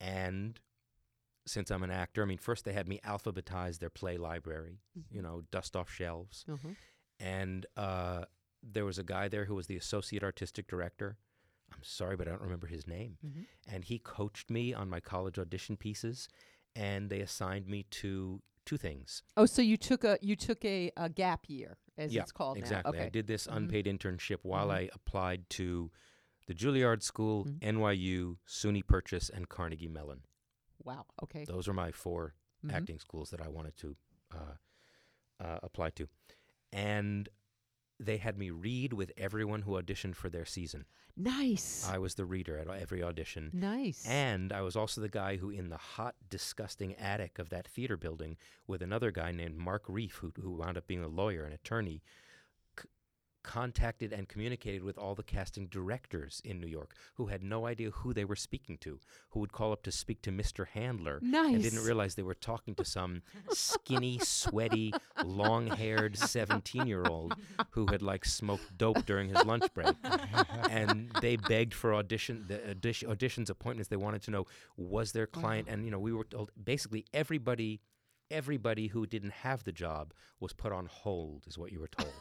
and since I'm an actor, I mean, first they had me alphabetize their play library, you know, dust off shelves Uh-huh. and uh, there was a guy there who was the associate artistic director. I'm sorry, but I don't remember his name. Mhm. And he coached me on my college audition pieces, and they assigned me to two things. Oh, so you took a you took a, a gap year, as yeah, it's called exactly. now. Okay. I did this Mhm. unpaid internship while Mhm. I applied to the Juilliard School, Mhm. NYU, SUNY Purchase, and Carnegie Mellon. Wow. Okay. Those are my 4 Mhm. acting schools that I wanted to uh, uh, apply to. And they had me read with everyone who auditioned for their season. Nice. I was the reader at every audition. nice. And I was also the guy who, in the hot, disgusting attic of that theater building, with another guy named Mark Reef, who, who wound up being a lawyer and attorney, contacted and communicated with all the casting directors in New York who had no idea who they were speaking to, who would call up to speak to Mr. Handler nice. and didn't realize they were talking to some skinny, sweaty, long haired 17 year old who had like smoked dope during his lunch break. and they begged for audition, the audition, auditions, appointments. They wanted to know was their client, and you know, we were told basically everybody, everybody who didn't have the job was put on hold, is what you were told.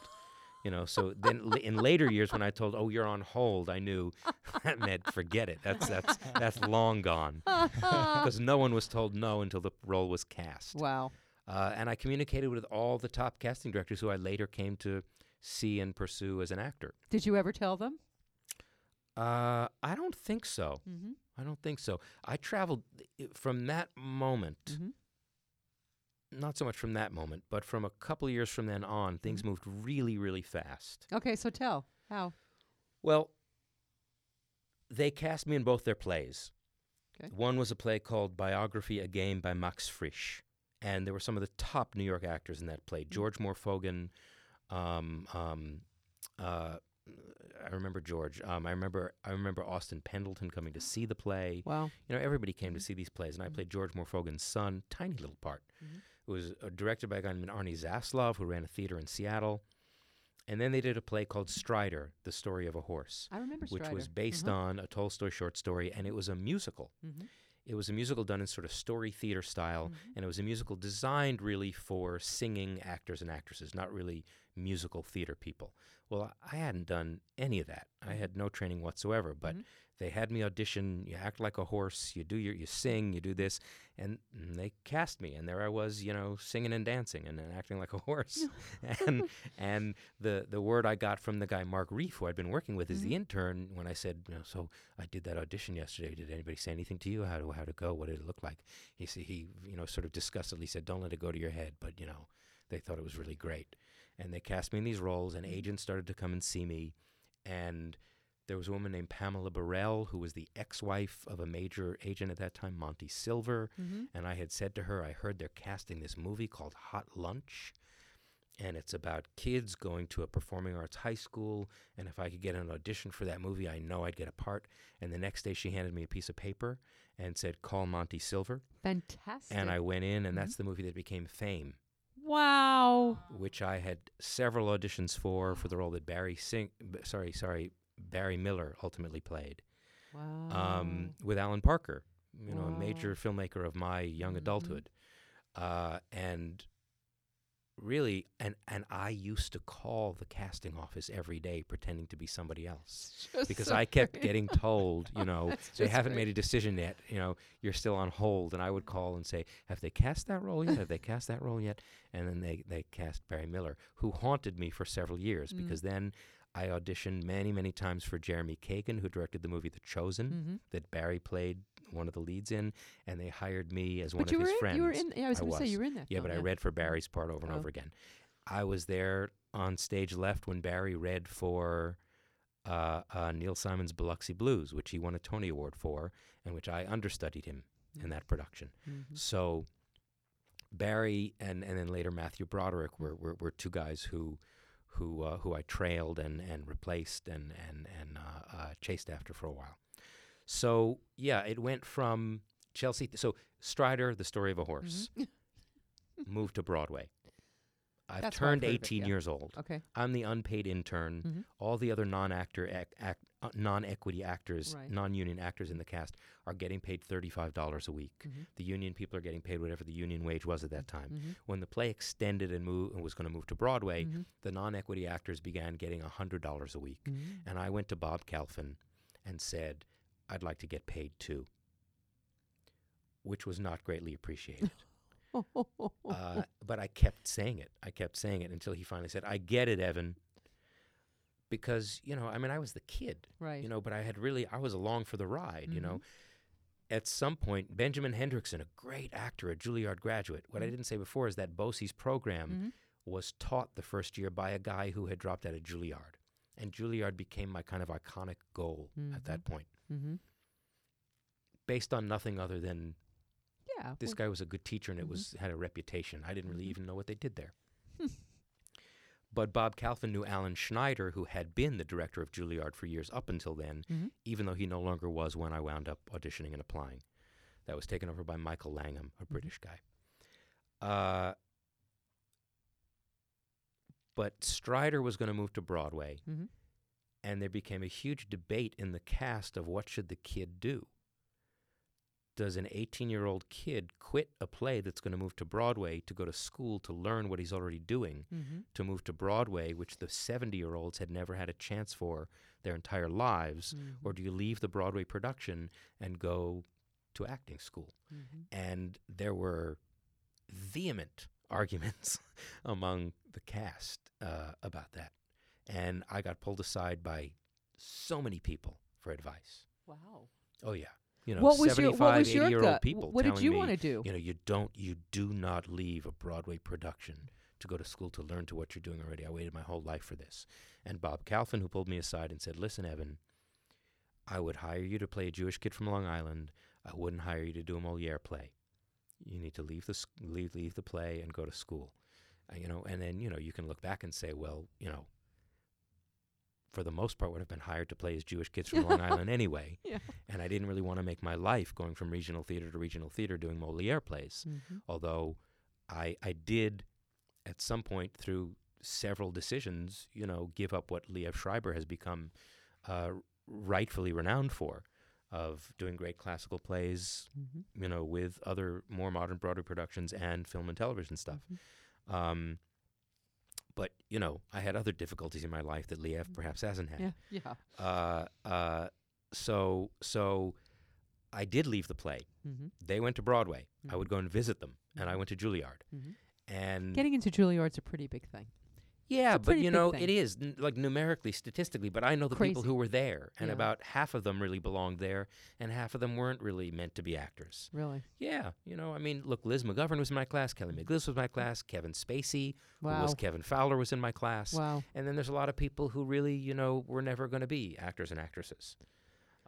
You know, so then in later years, when I told, "Oh, you're on hold," I knew that meant forget it. That's that's that's long gone because no one was told no until the role was cast. wow. Uh, and I communicated with all the top casting directors who I later came to see and pursue as an actor. Did you ever tell them? Uh, I don't think so. Mm-hmm. I don't think so. I traveled from that moment, Mhm. Not so much from that moment, but from a couple of years from then on, things moved really, really fast. Okay, so tell how. Well, they cast me in both their plays. Okay. One was a play called Biography, a Game by Max Frisch. and there were some of the top New York actors in that play. George Morfogen, um, um, uh, I remember George. Um, I remember I remember Austin Pendleton coming to see the play. Wow. You know, everybody came to see these plays, and I played George Morfogen's son, tiny little part. It was uh, directed by a guy named Arne Zaslove, who ran a theater in Seattle. And then they did a play called Strider, The Story of a Horse, I remember which was based Uh-huh. on a Tolstoy short story, and it was a musical. Mhm. It was a musical done in sort of story theater style, and it was a musical designed really for singing actors and actresses, not really musical theater people. Well, I hadn't done any of that. I had no training whatsoever, but they had me audition. You act like a horse. You do your, you sing. You do this, and, they cast me, and there I was, you know, singing and dancing and, and acting like a horse. and and the the word I got from the guy Mark Reef, who I'd been working with, as the mm-hmm. intern, when I said, you know, so I did that audition yesterday. Did anybody say anything to you? How to how to go? What did it look like? He said he, you know, sort of disgustedly said, "Don't let it go to your head." But you know, they thought it was really great, and they cast me in these roles. And mm-hmm. agents started to come and see me, and there was a woman named Pamela Burrell who was the ex-wife of a major agent at that time, Monty Silver. Mm-hmm. And I had said to her, I heard they're casting this movie called Hot Lunch, and it's about kids going to a performing arts high school. And if I could get an audition for that movie, I know I'd get a part. And the next day, she handed me a piece of paper and said, "Call Monty Silver." Fantastic. And I went in, and that's mm-hmm. the movie that became Fame wow. which I had several auditions for for the role that Barry Sing, sorry, sorry, Barry Miller ultimately played, Wow. um, with Alan Parker, you know, a major filmmaker of my young Mhm. adulthood, uh, and really, and and I used to call the casting office every day pretending to be somebody else because so I kept great. getting told, you know, they haven't great. made a decision yet. You know, you're still on hold, and I would call and say, "Have they cast that role yet? Have they cast that role yet?" And then they they cast Barry Miller, who haunted me for several years Mm. because then I auditioned many many times for Jeremy Kagan, who directed the movie The Chosen Mhm. that Barry played one of the leads in, and they hired me as one of his in- friends. you were in- yeah, I was gonna say you were in that Yeah, film, but I read for Barry's part over and Oh. over again. I was there on stage left when Barry read for uh, uh, Neil Simon's Biloxi Blues, which he won a Tony Award for, and which I understudied him in that production. Mhm. So Barry and, and then later Matthew Broderick were, were, were two guys who who uh, who I trailed and, and replaced and and and uh, uh, chased after for a while. So yeah, it went from Chelsea. so Strider, the story of a horse, moved to Broadway. I've Mm-hmm. That's turned heard of it, 18 yeah. years old. Okay. I'm the unpaid intern. Mhm. All the other non-actor, ac- act, uh, non-equity actors, Right. non-union actors in the cast are getting paid $35 a week. Mhm. The union people are getting paid whatever the union wage was at that time. Mhm. When the play extended and moved and was going to move to Broadway, Mhm. the non-equity actors began getting $100 a week. Mhm. And I went to Bob Kalfin and said, "I'd like to get paid too," which was not greatly appreciated. uh, but I kept saying it. I kept saying it until he finally said, "I get it, Evan." Because you know, I mean, I was the kid, Right. You know, but I had really, I was along for the ride. You know, mm-hmm. at some point, Benjamin Hendrickson, a great actor, a Juilliard graduate. What I mm-hmm. didn't say before is that BOCES program mm-hmm. was taught the first year by a guy who had dropped out of Juilliard, and Juilliard became my kind of iconic goal at that point, Mm-hmm. based on nothing other than Yeah. this well, guy was a good teacher and it was had a reputation. I didn't really even know what they did there. But Bob Kalfin knew Alan Schneider, who had been the director of Juilliard for years up until then, Mhm. even though he no longer was when I wound up auditioning and applying. That was taken over by Michael Langham, a British guy. Uh, but Strider was going to move to Broadway, Mhm. and there became a huge debate in the cast of what should the kid do does an 18 year old kid quit a play that's going to move to Broadway to go to school to learn what he's already doing Mhm. to move to Broadway, which the 70 year olds had never had a chance for their entire lives? Or do you leave the Broadway production and go to acting school? Mhm. And there were vehement arguments among the cast uh, about that. And I got pulled aside by so many people for advice. Wow. Oh yeah. You know, What was your- what 75, was your 80 year gut? old people What did you wanna do? You know, you don't you do not leave a Broadway production to go to school to learn to what you're doing already. I waited my whole life for this. And Bob Kalfin who pulled me aside and said, "Listen, Evan, I would hire you to play a Jewish kid from Long Island. I wouldn't hire you to do a Moliere play. You need to leave the sc- leave leave the play and go to school. Uh, you know, and then you know you can look back and say, well, you know, for the most part, would have been hired to play as Jewish kids from Long Island anyway. Yeah. And I didn't really want to make my life going from regional theater to regional theater doing Moliere plays. Mhm. Although I I did at some point through several decisions, you know, give up what Liev Schreiber has become uh, rightfully renowned for, of doing great classical plays, Mhm. you know, with other more modern Broadway productions and film and television stuff. Mm-hmm. Um, but you know, I had other difficulties in my life that Liev perhaps hasn't had. Mm-hmm. Yeah, yeah. Uh, uh, so so I did leave the play. Mhm. They went to Broadway. I Mhm. would go and visit them, and I Mhm. went to Juilliard. Mhm. And Getting into Juilliard's a pretty big thing. Yeah, but you know, thing. it is n- like numerically, statistically. But I know the people who were there, and Yeah. about half of them really belonged there, and half of them weren't really meant to be actors. Really? Yeah, you know, I mean, look, Liz McGovern was in my class, Kelly McGillis was my class, Kevin Spacey, who was Kevin Fowler, was in my class. Wow. And then there's a lot of people who really, you know, were never going to be actors and actresses.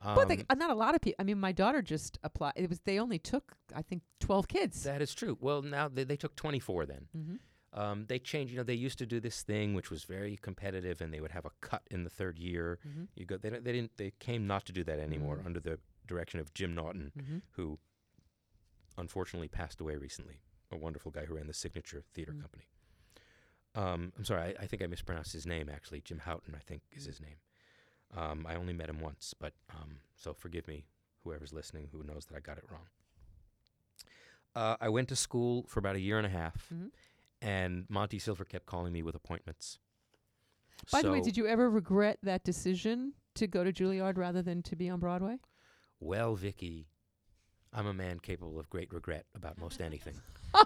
but they, Um, uh, not a lot of people. I mean, my daughter just applied. It was they only took, I think, twelve kids. That is true. Well, now they, they took 24 then. Mhm. Um, they changed. You know, they used to do this thing which was very competitive, and they would have a cut in the third year. Mhm. You go. They, they didn't. They came not to do that anymore Mhm. under the direction of Jim Naughton, Mhm. who unfortunately passed away recently. A wonderful guy who ran the Signature Theater Mm. Company. Um, I'm sorry. I, I think I mispronounced his name. Actually, Jim Houghton, I think, is his name. Um, I only met him once, but um, so forgive me, whoever's listening who knows that I got it wrong. Uh, I went to school for about a year and a half, Mhm. And Monty Silver kept calling me with appointments. By the way, did you ever regret that decision to go to Juilliard rather than to be on Broadway? Well, Vicky, I'm a man capable of great regret about most anything.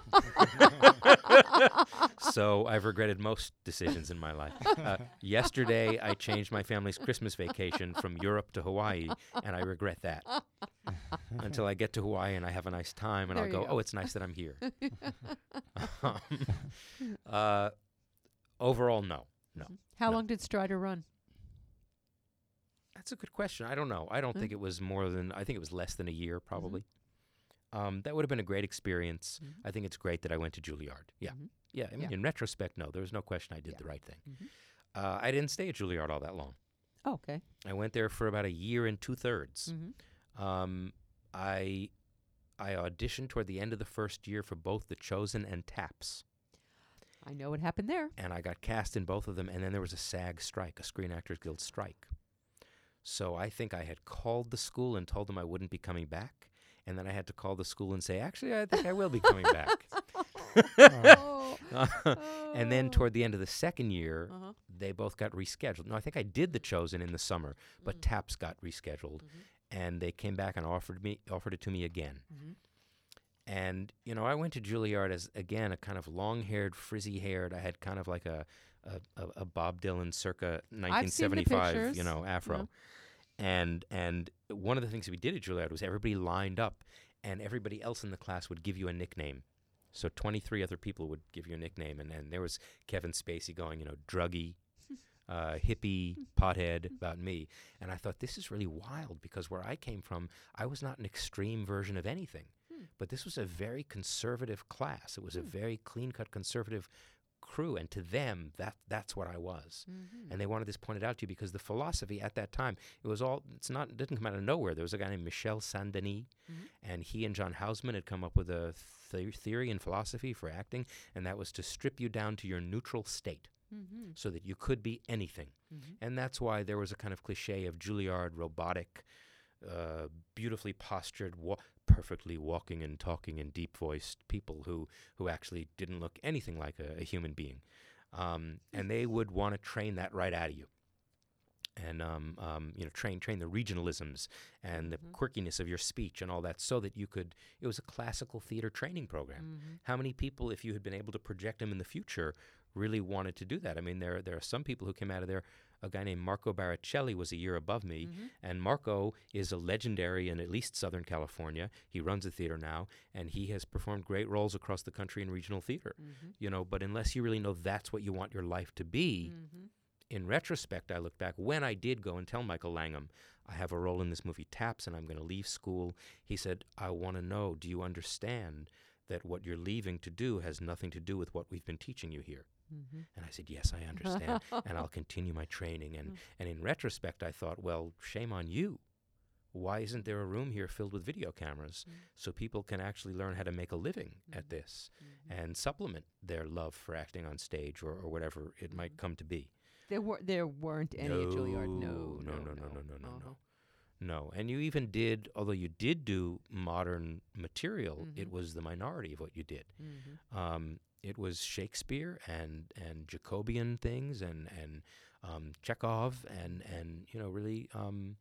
so I've regretted most decisions in my life. Uh, yesterday, I changed my family's Christmas vacation from Europe to Hawaii, and I regret that. Until I get to Hawaii and I have a nice time, and There I'll go, go. oh, it's nice that I'm here. um, uh, overall, no. No. How No. long did Strider run? That's a good question. I don't know. I don't Mm. think it was more than, I think it was less than a year, probably. Um, that would have been a great experience. Mhm. I think it's great that I went to Juilliard. Yeah. Mhm. Yeah. I mean, Yeah. in retrospect, no, there was no question I did Yeah. the right thing. Mhm. Uh, I didn't stay at Juilliard all that long. Oh, okay. I went there for about a year and two thirds. Um, I I auditioned toward the end of the first year for both The Chosen and Taps, I know what happened there. and I got cast in both of them. And then there was a SAG strike, a Screen Actors Guild strike. So I think I had called the school and told them I wouldn't be coming back, and then I had to call the school and say, actually, I think I will be coming back. Oh. and then toward the end of the second year, Uh-huh. they both got rescheduled. No, I think I did The Chosen in the summer, but Mm. Taps got rescheduled, Mhm. and they came back and offered me offered it to me again. Mhm. And you know, I went to Juilliard as again a kind of long-haired, frizzy-haired. I had kind of like a a, a, a Bob Dylan circa I've seen the 1975, you know, afro. Mm-hmm. And and one of the things we did at Juilliard was everybody lined up, and everybody else in the class would give you a nickname. So 23 other people would give you a nickname, and, and there was Kevin Spacey going, you know, druggy, uh, hippie, pothead about me. And I thought, this is really wild because where I came from, I was not an extreme version of anything. Hmm. But this was a very conservative class. It was a hmm. very clean cut conservative crew. And to them, that that's what I was. Mm-hmm. And they wanted this pointed out to you because the philosophy at that time, it was all, it's not, it didn't come out of nowhere. There was a guy named Michel Saint Denis, Mhm. and he and John Houseman had come up with a th- theory and philosophy for acting, and that was to strip you down to your neutral state Mm-hmm. so that you could be anything. Mhm. And that's why there was a kind of cliche of Juilliard, robotic, uh, beautifully postured, wa- perfectly walking and talking and deep voiced people who, who actually didn't look anything like a, a human being. Um, and they would want to train that right out of you. And um, um, you know, train train the regionalisms and the quirkiness of your speech and all that, so that you could. It was a classical theater training program. Mm-hmm. How many people, if you had been able to project them in the future, really wanted to do that? I mean, there there are some people who came out of there. A guy named Marco Barricelli was a year above me, Mm-hmm. and Marco is a legendary in at least Southern California. He runs a theater now, and he has performed great roles across the country in regional theater. Mm-hmm. You know, but unless you really know that's what you want your life to be, Mm-hmm. in retrospect, I look back when I did go and tell Michael Langham, I have a role in this movie Taps and I'm going to leave school. He said, I want to know, do you understand that what you're leaving to do has nothing to do with what we've been teaching you here. Mhm. And I said, Yes, I understand. and I'll continue my training. And, and in retrospect, I thought, Well, shame on you. Why isn't there a room here filled with video cameras so people can actually learn how to make a living at this and supplement their love for acting on stage or, or whatever it might come to be? There were there weren't any at Juilliard. No, no, no, no, no, no, no, no, Uh-huh. no. No, and you even did, although you did do modern material, it was the minority of what you did. Mhm. Um, it was Shakespeare and and Jacobean things and and um, Chekhov and and you know really um,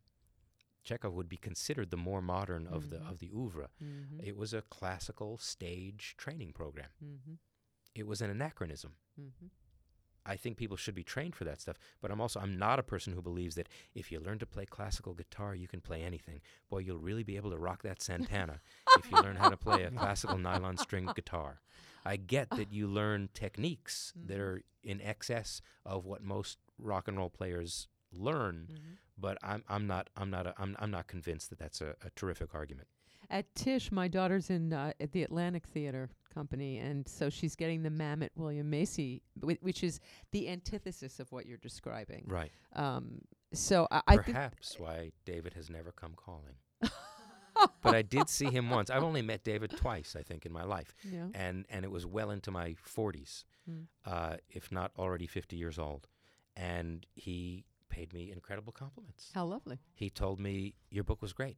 Chekhov would be considered the more modern of the Mhm. of the oeuvre. Mhm. It was a classical stage training program. Mhm. It was an anachronism. I think people should be trained for that stuff. But I'm also I'm not a person who believes that if you learn to play classical guitar, you can play anything. Boy, you'll really be able to rock that Santana if you learn how to play a classical nylon string guitar. I get that you learn techniques that mm-hmm. are in excess of what most rock and roll players learn, mm-hmm. but I'm I'm not I'm not a, I'm I'm not convinced that that's a, a terrific argument. At Tisch, my daughter's in uh, at the Atlantic Theater Company, and so she's getting the Mamet William Macy, whi- which is the antithesis of what you're describing. Right. Um, so I, I Perhaps why David has never come calling. but I did see him once. I've only met David twice, I think, in my life, Yeah. and and it was well into my 40s, Mm. uh, if not already 50 years old, and he paid me incredible compliments. how lovely. He told me your book was great.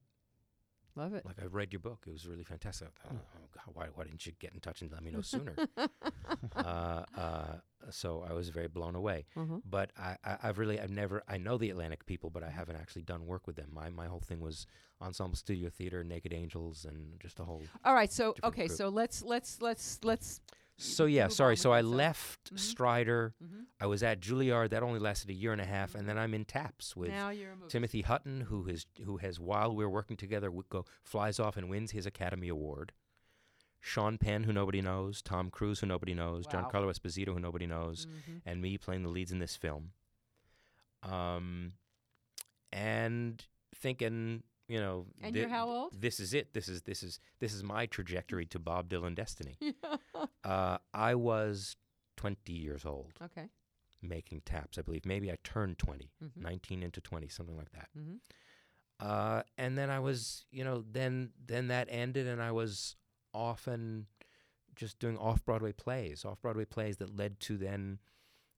Love it. Like I read your book; it was really fantastic. Thought, oh God, why why didn't you get in touch and let me know sooner? uh, uh, so I was very blown away. Mhm. But I, I, I've really, I've never, I know the Atlantic people, but I haven't actually done work with them. My, my whole thing was ensemble studio theater, Naked Angels, and just a whole. All right. So okay. group. So let's let's let's let's. So yeah, sorry. So I left Mhm. Strider. Mhm. I was at Juilliard. That only lasted a year and a half, and then I'm in Taps with Now you're a movie Timothy Hutton, who has who has while we're working together, go flies off and wins his Academy Award. Sean Penn, who nobody knows, Tom Cruise, who nobody knows, Wow. Carlo Esposito, who nobody knows, Mhm. and me playing the leads in this film. Um, and thinking, you know, And you're how old? This is it. This is this is this is my trajectory to Bob Dylan destiny. uh, I was twenty years old okay. making taps. I believe maybe I turned 20, Mhm. 19 into 20, something like that. Mhm. Uh, and then I was, you know, then then that ended, and I was often just doing off Broadway plays, off Broadway plays that led to then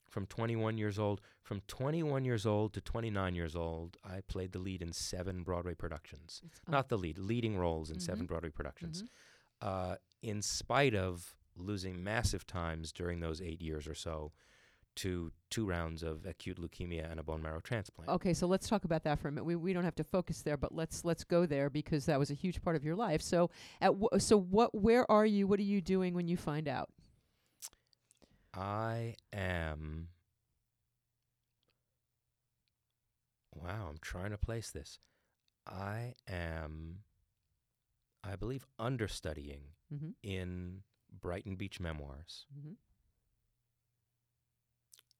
from 21 years old, from 21 years old to 29 years old, I played the lead in seven Broadway productions. oh. Not the lead, leading roles in seven Mhm. Broadway productions. Mhm. Uh, in spite of losing massive times during those eight years or so to two rounds of acute leukemia and a bone marrow transplant. Okay, so let's talk about that for a minute. We, we don't have to focus there, but let's let's go there because that was a huge part of your life. So at w- so what where are you? What are you doing when you find out? I am. Wow, I'm trying to place this. I am, I believe, understudying Mhm. in Brighton Beach Memoirs. Mhm.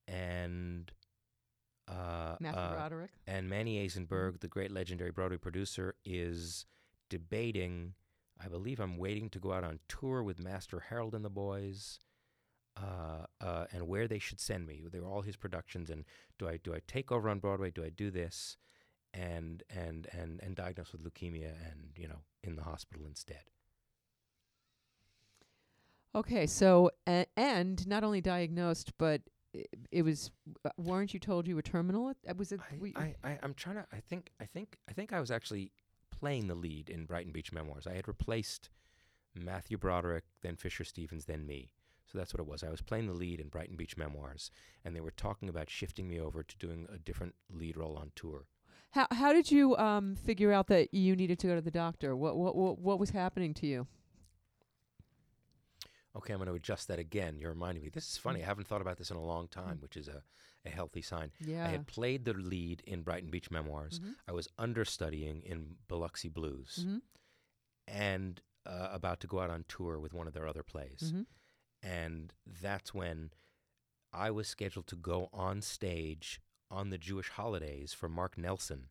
And uh, Matthew uh, Broderick. and Manny Azenberg, the great legendary Broadway producer, is debating. I believe I'm waiting to go out on tour with Master Harold and the boys, uh, uh, and where they should send me. They were all his productions, and do I do I take over on Broadway? Do I do this? And and and and diagnosed with leukemia, and you know, in the hospital instead. Okay, so a- and not only diagnosed, but i- it was. uh, Weren't you told you were terminal? Uh, Was it? we- I, I, I'm trying to. I think. I think. I think I was actually playing the lead in Brighton Beach Memoirs. I had replaced Matthew Broderick, then Fisher Stevens, then me. So that's what it was. I was playing the lead in Brighton Beach Memoirs, and they were talking about shifting me over to doing a different lead role on tour. how how did you um figure out that you needed to go to the doctor? What what what, what was happening to you? Okay, I'm going to adjust that again. You're reminding me. This is funny. I haven't thought about this in a long time, which is a, a healthy sign. Yeah. I had played the lead in Brighton Beach Memoirs. Mhm. I was understudying in Biloxi Blues. Mhm. and uh, about to go out on tour with one of their other plays. Mhm. And that's when I was scheduled to go on stage on the Jewish holidays for Mark Nelson,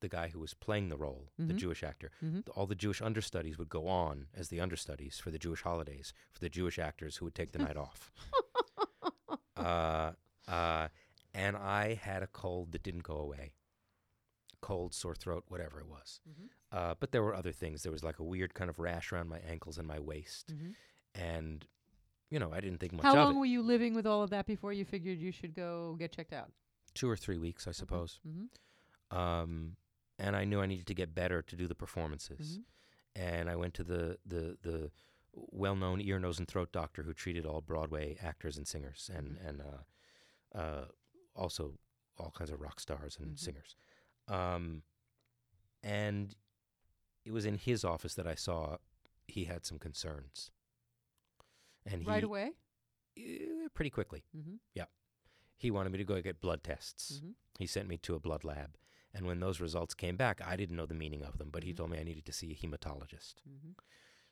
the the guy who was playing the role, the Mhm. Jewish actor. Mhm. all the Jewish understudies would go on as the understudies for the Jewish holidays for the Jewish actors who would take the night off. Uh, uh, and I had a cold that didn't go away. Cold, sore throat, whatever it was. Mhm. Uh, but there were other things. There was like a weird kind of rash around my ankles and my waist. Mhm. And, you know, I didn't think much How of long were you living with all of that before you figured you should go get checked out? Two or three weeks, I suppose. Mm-hmm. um, and I knew I needed to get better to do the performances. Mhm. And I went to the the the well-known ear, nose, and throat doctor who treated all Broadway actors and singers, and and uh, uh, also all kinds of rock stars and Mhm. singers. Um, and it was in his office that I saw he had some concerns. And he Right away? Eh, pretty quickly. Mm-hmm. Yeah. He wanted me to go get blood tests. Mhm. He sent me to a blood lab. And when those results came back, I didn't know the meaning of them, but he Mhm. told me I needed to see a hematologist. Mm-hmm.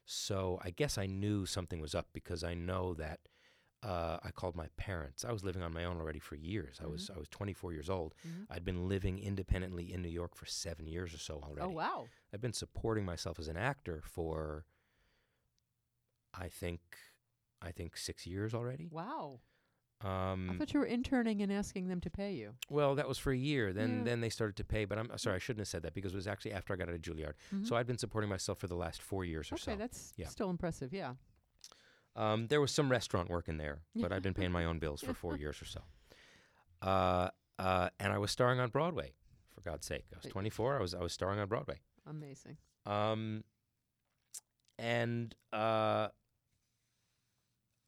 So I guess I knew something was up because I know that uh, I called my parents. I was living on my own already for years. I was I was 24 years old. Mhm. I'd been living independently in New York for seven years or so already. Oh, wow. I've been supporting myself as an actor for, I think, I think six years already. Wow. Um, I thought you were interning and asking them to pay you. Well, that was for a year. Then Yeah. then they started to pay, but I'm sorry, I shouldn't have said that because it was actually after I got out of Juilliard. Mhm. So I'd been supporting myself for the last four years or Okay, so. Okay, that's yeah. still impressive. Yeah. Um, there was some restaurant work in there, but I'd been paying my own bills for four years or so. Uh, uh, and I was starring on Broadway, for God's sake. I was 24. I was I was starring on Broadway. Amazing. Um, and uh,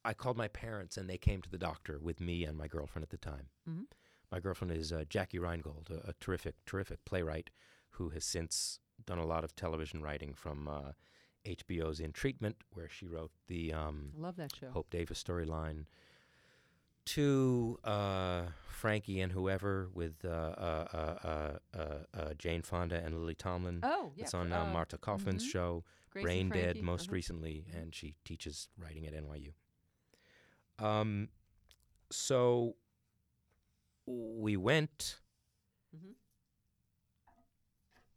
I called my parents, and they came to the doctor with me and my girlfriend at the time. Mhm. My girlfriend is uh, Jackie Reingold, a, a terrific, terrific playwright who has since done a lot of television writing from uh, HBO's In Treatment, where she wrote the um, I love that show. Hope Davis storyline, to uh, Frankie and whoever with uh, uh, uh, uh, uh, uh, Jane Fonda and Lily Tomlin. Oh, yeah, It's on uh, now Marta Kauffman's mhm. show, Grace Brain Dead, most uh-huh. recently, and she teaches writing at NYU. Um, so we went. Mhm.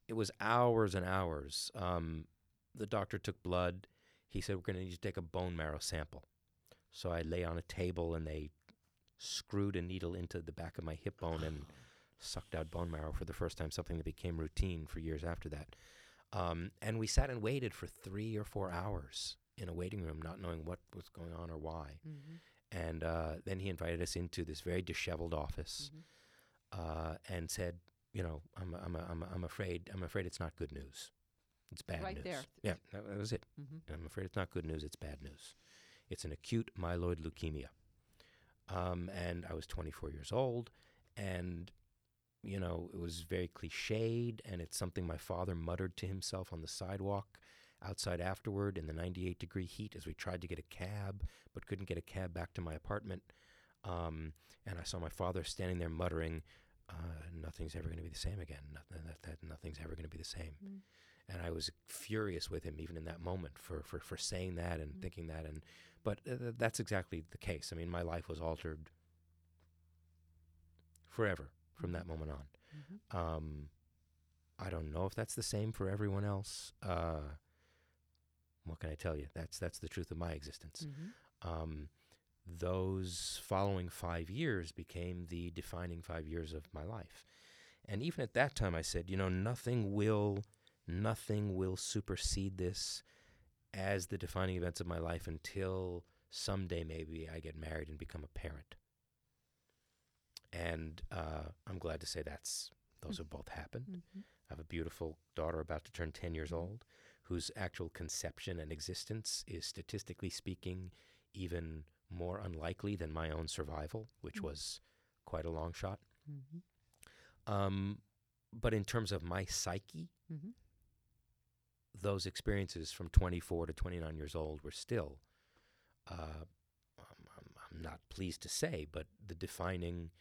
It was hours and hours. Um, the doctor took blood. He said, We're going to need to take a bone marrow sample. So I lay on a table and they screwed a needle into the back of my hip bone and sucked out bone marrow for the first time, something that became routine for years after that. Um, and we sat and waited for three or four hours in a waiting room, not knowing what was going on or why. Mhm. And uh, then he invited us into this very disheveled office uh, and said, "You know, I'm, I'm, I'm, I'm afraid, I'm afraid it's not good news. It's bad Right news." there. Yeah, that, was it. Mhm. I'm afraid it's not good news. It's bad news. It's an acute myeloid leukemia. Um, and I was 24 years old, and you know, it was very cliched, and it's something my father muttered to himself on the sidewalk outside afterward in the 98 degree heat as we tried to get a cab, but couldn't get a cab back to my apartment. Um, and I saw my father standing there muttering, uh, "Nothing's ever going to be the same again. Nothing, that, that nothing's ever going to be the same." Mm. And I was furious with him even in that moment for for, for saying that and thinking that. And but uh, that's exactly the case. I mean, my life was altered forever from that moment on. Mhm. Um, I don't know if that's the same for everyone else. Uh, what can I tell you? That's that's the truth of my existence. Mhm. Um, those following five years became the defining five years of my life, and even at that time, I said, you know, nothing will, nothing will supersede this as the defining events of my life until someday maybe I get married and become a parent. And uh, I'm glad to say that's those have both happened. Mhm. I have a beautiful daughter about to turn 10 years old, whose actual conception and existence is statistically speaking even more unlikely than my own survival, which Mm. was quite a long shot. Mhm. Um, but in terms of my psyche, Mhm. those experiences from 24 to 29 years old were still, uh, I'm, I'm, I'm not pleased to say, but the defining,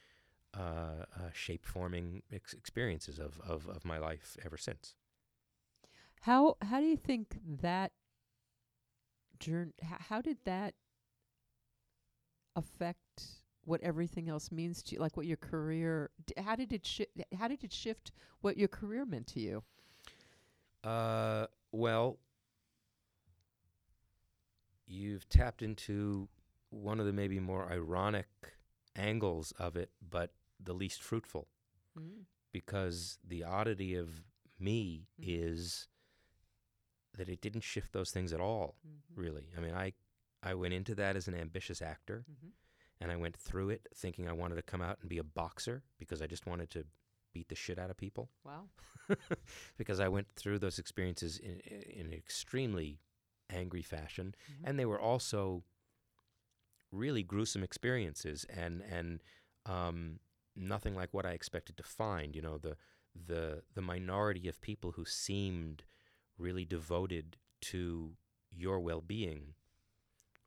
uh, uh, shape forming ex- experiences of, of, of my life ever since. How how do you think that journey? How did that affect what everything else means to you, like what your career. D- how did it shi- How did it shift what your career meant to you? Uh, well, you've tapped into one of the maybe more ironic angles of it, but the least fruitful, Mm. because the oddity of me Mhm. is that it didn't shift those things at all. Mm-hmm. Really, I mean, I I went into that as an ambitious actor, Mhm. and I went through it thinking I wanted to come out and be a boxer because I just wanted to beat the shit out of people. Wow. because I went through those experiences in, in an extremely angry fashion, Mhm. and they were also really gruesome experiences, and and um, nothing like what I expected to find. You know, the the the minority of people who seemed really devoted to your well-being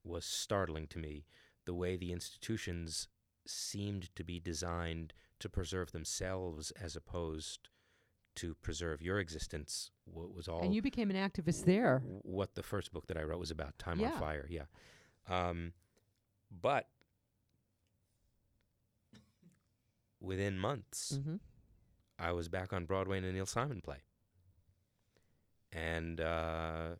was startling to me. The way the institutions seemed to be designed to preserve themselves as opposed to preserve your existence wa- was all And you became an activist there. what the first book that I wrote was about Time Yeah. on Fire, yeah. Um, but within months, Mm-hmm. I was back on Broadway in a Neil Simon play. And uh,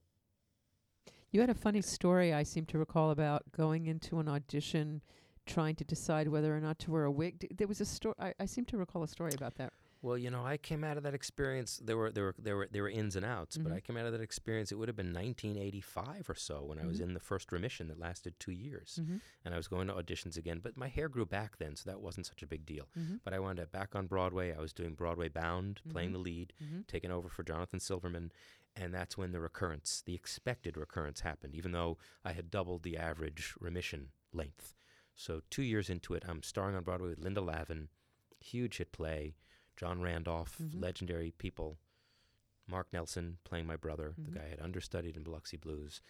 You had a funny story I seem to recall about going into an audition, trying to decide whether or not to wear a wig. D- There was a story. I, I seem to recall a story about that. Well, you know, I came out of that experience. There were there were there were there were ins and outs, but Mhm. I came out of that experience. It would have been 1985 or so when I was Mhm. in the first remission that lasted two years, Mm-hmm. and I was going to auditions again. But my hair grew back then, so that wasn't such a big deal. Mm-hmm. But I wound up back on Broadway. I was doing Broadway Bound, playing Mhm. the lead, Mm-hmm. taking over for Jonathan Silverman, and that's when the recurrence, the expected recurrence, happened. Even though I had doubled the average remission length. So two years into it, I'm starring on Broadway with Linda Lavin, huge hit play. John Randolph, Mhm. legendary people. Mark Nelson playing my brother, Mhm. the guy I had understudied in Biloxi Blues.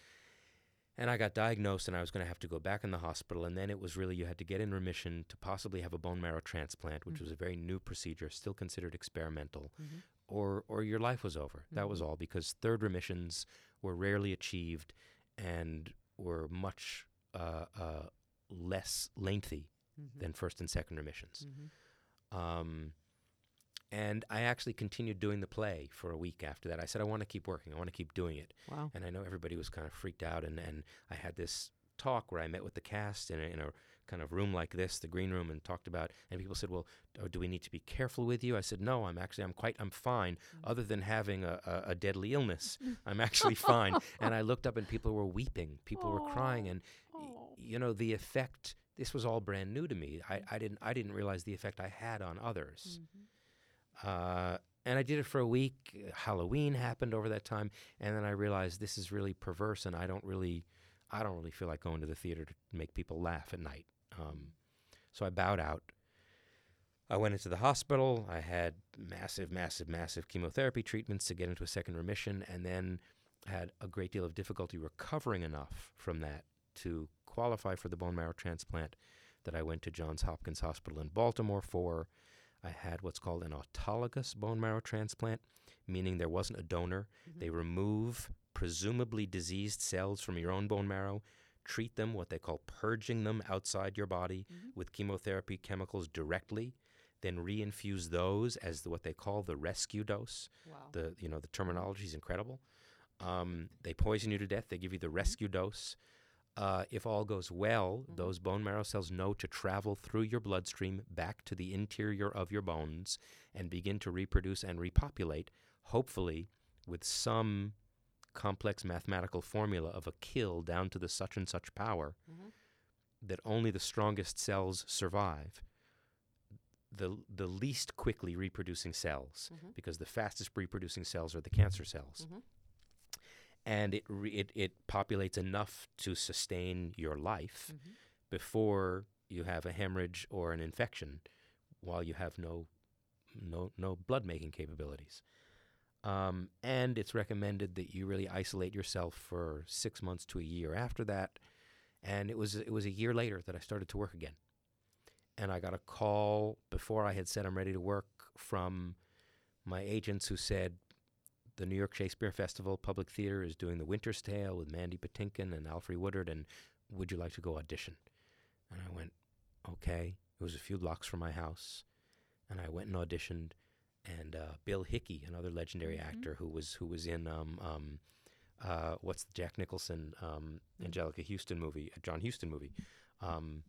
And I got diagnosed, and I was going to have to go back in the hospital. And then it was really you had to get in remission to possibly have a bone marrow transplant, which Mm. was a very new procedure, still considered experimental, Mm-hmm. Or or your life was over. That was Mhm. all because third remissions were rarely achieved and were much uh, uh, less lengthy Mm-hmm. than first and second remissions. Mm-hmm. Um, and I actually continued doing the play for a week after that. I said, I want to keep working. I want to keep doing it. Wow. And I know everybody was kind of freaked out. And, and I had this talk where I met with the cast in a, in a kind of room like this, the green room, and talked about. And people said, "Well, oh, do we need to be careful with you?" I said, "No, I'm actually I'm quite I'm fine. Other than having a, a, a deadly illness, I'm actually fine." And I looked up, and people were weeping. People were crying, and y- Oh. you know the effect. This was all brand new to me. I, I didn't I didn't realize the effect I had on others. Mm-hmm. Uh, and I did it for a week. Halloween happened over that time, and then I realized this is really perverse, and I don't really, I don't really feel like going to the theater to make people laugh at night. Um, so I bowed out. I went into the hospital. I had massive, massive, massive chemotherapy treatments to get into a second remission, and then had a great deal of difficulty recovering enough from that to qualify for the bone marrow transplant that I went to Johns Hopkins Hospital in Baltimore for. I had what's called an autologous bone marrow transplant, meaning there wasn't a donor. They remove presumably diseased cells from your own bone marrow, treat them, what they call purging them outside your body with chemotherapy chemicals directly, then reinfuse those as the, what they call the rescue dose. Wow. The you know the terminology is incredible. Um, they poison you to death. They give you the rescue dose. Uh, if all goes well, those bone marrow cells know to travel through your bloodstream back to the interior of your bones and begin to reproduce and repopulate, hopefully with some complex mathematical formula of a kill down to the such and such power mm-hmm. that only the strongest cells survive. The, the least quickly reproducing cells, mm-hmm. because the fastest reproducing cells are the cancer cells mm-hmm. and it, re- it it populates enough to sustain your life before you have a hemorrhage or an infection, while you have no no no blood making capabilities. Um, and it's recommended that you really isolate yourself for six months to a year after that. And it was it was a year later that I started to work again, and I got a call before I had said I'm ready to work from my agents who said the New York Shakespeare Festival Public Theater is doing The Winter's Tale with Mandy Patinkin and Alfre Woodard, and would you like to go audition? And I went, Okay, it was a few blocks from my house, and I went and auditioned. And uh, Bill Hickey, another legendary Mhm. actor who was who was in um, um, uh, what's the Jack Nicholson um, Anjelica Huston movie, a John Huston movie. Um,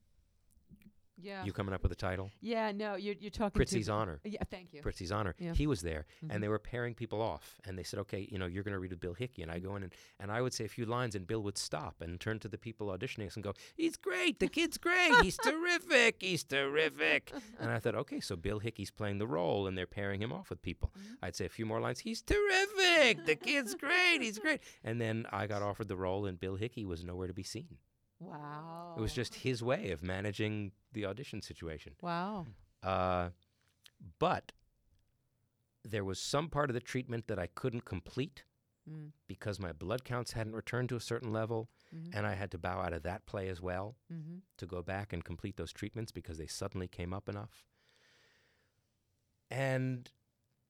Yeah. you coming up with a title? yeah, no, you're you're talking Prizzi's to Honor. Yeah, thank you. Prizzi's Honor. Yeah. He was there, Mhm. and they were pairing people off. And they said, "Okay, you know, you're going to read with Bill Hickey." And I go in, and, and I would say a few lines, and Bill would stop and turn to the people auditioning us and go, "He's great. The kid's great. He's terrific. He's terrific." And I thought, okay, so Bill Hickey's playing the role, and they're pairing him off with people. I'd say a few more lines. He's terrific. The kid's great. He's great. And then I got offered the role, and Bill Hickey was nowhere to be seen. Wow. It was just his way of managing the audition situation. Wow. Uh, but there was some part of the treatment that I couldn't complete Mm. because my blood counts hadn't returned to a certain level, Mhm. and I had to bow out of that play as well Mhm. to go back and complete those treatments because they suddenly came up enough. And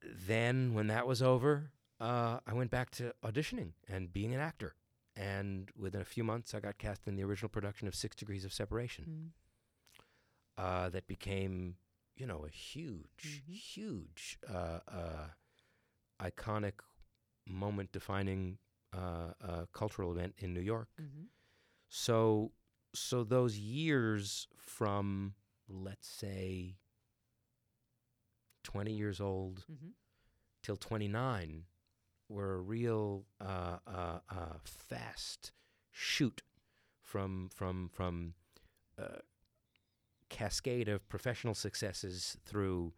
then when that was over, uh, I went back to auditioning and being an actor. And within a few months, I got cast in the original production of Six Degrees of Separation Mm. uh, that became, you know, a huge, Mhm. huge, uh, uh, iconic, moment-defining uh, uh, cultural event in New York. Mhm. So, so those years from, let's say, twenty years old Mhm. till twenty-nine, were a real uh, uh, uh, fast shoot from from from uh, cascade of professional successes through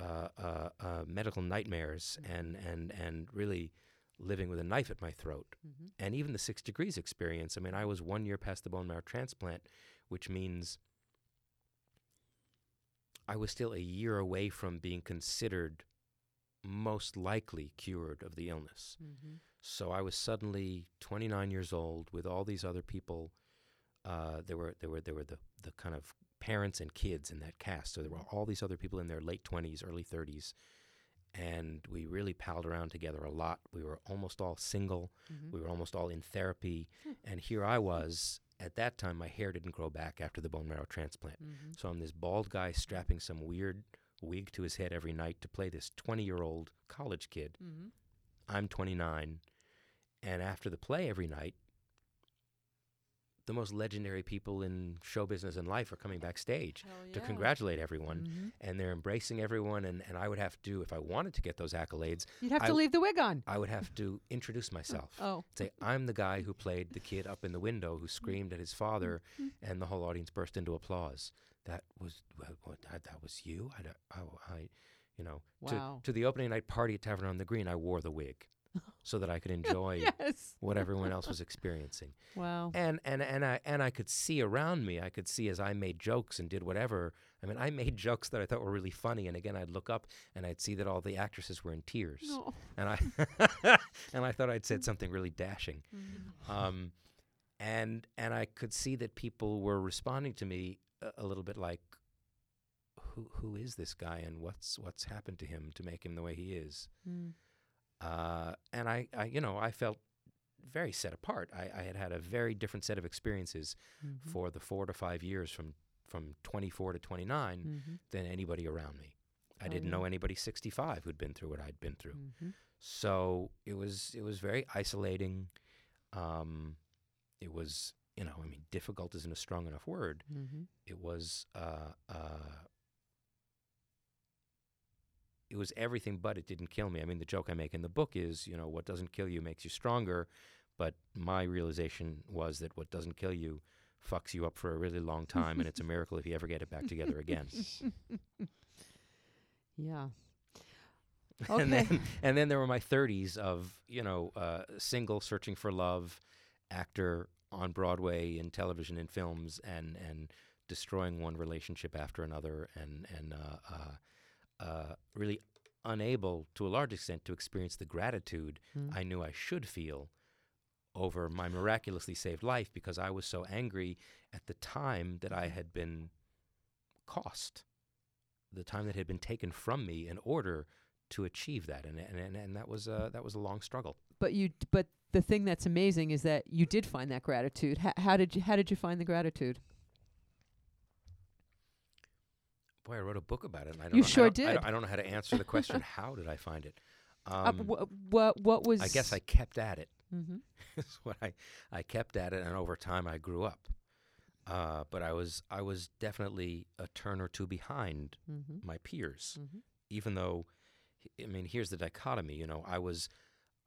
uh, uh, uh, medical nightmares and and and really living with a knife at my throat. Mhm. And even the six degrees experience. I mean, I was one year past the bone marrow transplant, which means I was still a year away from being considered most likely cured of the illness. Mhm. So I was suddenly 29 years old with all these other people. Uh, there were there were there were the the kind of parents and kids in that cast. So there were all these other people in their late 20s, early 30s, and we really palled around together a lot. We were almost all single. Mhm. We were almost all in therapy, and here I was. At that time, my hair didn't grow back after the bone marrow transplant. Mhm. So I'm this bald guy strapping some weird wig to his head every night to play this 20 year old college kid. Mhm. I'm 29. And after the play every night, the most legendary people in show business and life are coming backstage Hell to congratulate everyone. Mhm. And they're embracing everyone. And, and I would have to, if I wanted to get those accolades, You'd have I to leave the wig on. I would have to introduce myself. Oh. Say, I'm the guy who played the kid up in the window who screamed at his father, Mm-hmm. and the whole audience burst into applause. That was that, was you. I, I, I you know, Wow. to, to the opening night party at Tavern on the Green, I wore the wig so that I could enjoy Yes. what everyone else was experiencing. Wow. And and and I and I could see around me. I could see as I made jokes and did whatever. I mean, I made jokes that I thought were really funny. And again, I'd look up and I'd see that all the actresses were in tears. No. And I and I thought I'd said something really dashing. Um, and and I could see that people were responding to me a, little bit like, who who is this guy and what's what's happened to him to make him the way he is? Mm. Uh, and I, I, you know, I felt very set apart. I, I had had a very different set of experiences Mhm. for the four to five years from from 24 to 29 Mhm. than anybody around me. I Oh, didn't yeah. know anybody 65 who'd been through what I'd been through. Mhm. So it was it was very isolating. Um, it was you know I mean difficult isn't a strong enough word. Mhm. It was uh, uh, it was everything, but it didn't kill me. I mean the joke I make in the book is you know what doesn't kill you makes you stronger, but my realization was that what doesn't kill you fucks you up for a really long time, and it's a miracle if you ever get it back together again. Yeah. and then and then there were my 30s of you know uh, single searching for love actor on broadway in television and films and and destroying one relationship after another and and uh, uh, uh, really unable to a large extent to experience the gratitude Mm. i knew i should feel over my miraculously saved life because i was so angry at the time that i had been cost the time that had been taken from me in order to achieve that and and and, and that was uh, that was a long struggle But you d- but the thing that's amazing is that you did find that gratitude. H- how did you how did you find the gratitude? Boy, I wrote a book about it. And I don't You know, I sure don't- I did. don't, I don't know how to answer the question. how did I find it? Uh, Um, wh- what what was? I guess I kept at it. Mm-hmm. is what I I kept at it, and over time I grew up. Uh, but I was I was definitely a turn or two behind Mhm. my peers, Mhm. even though, I mean, here's the dichotomy. You know, I was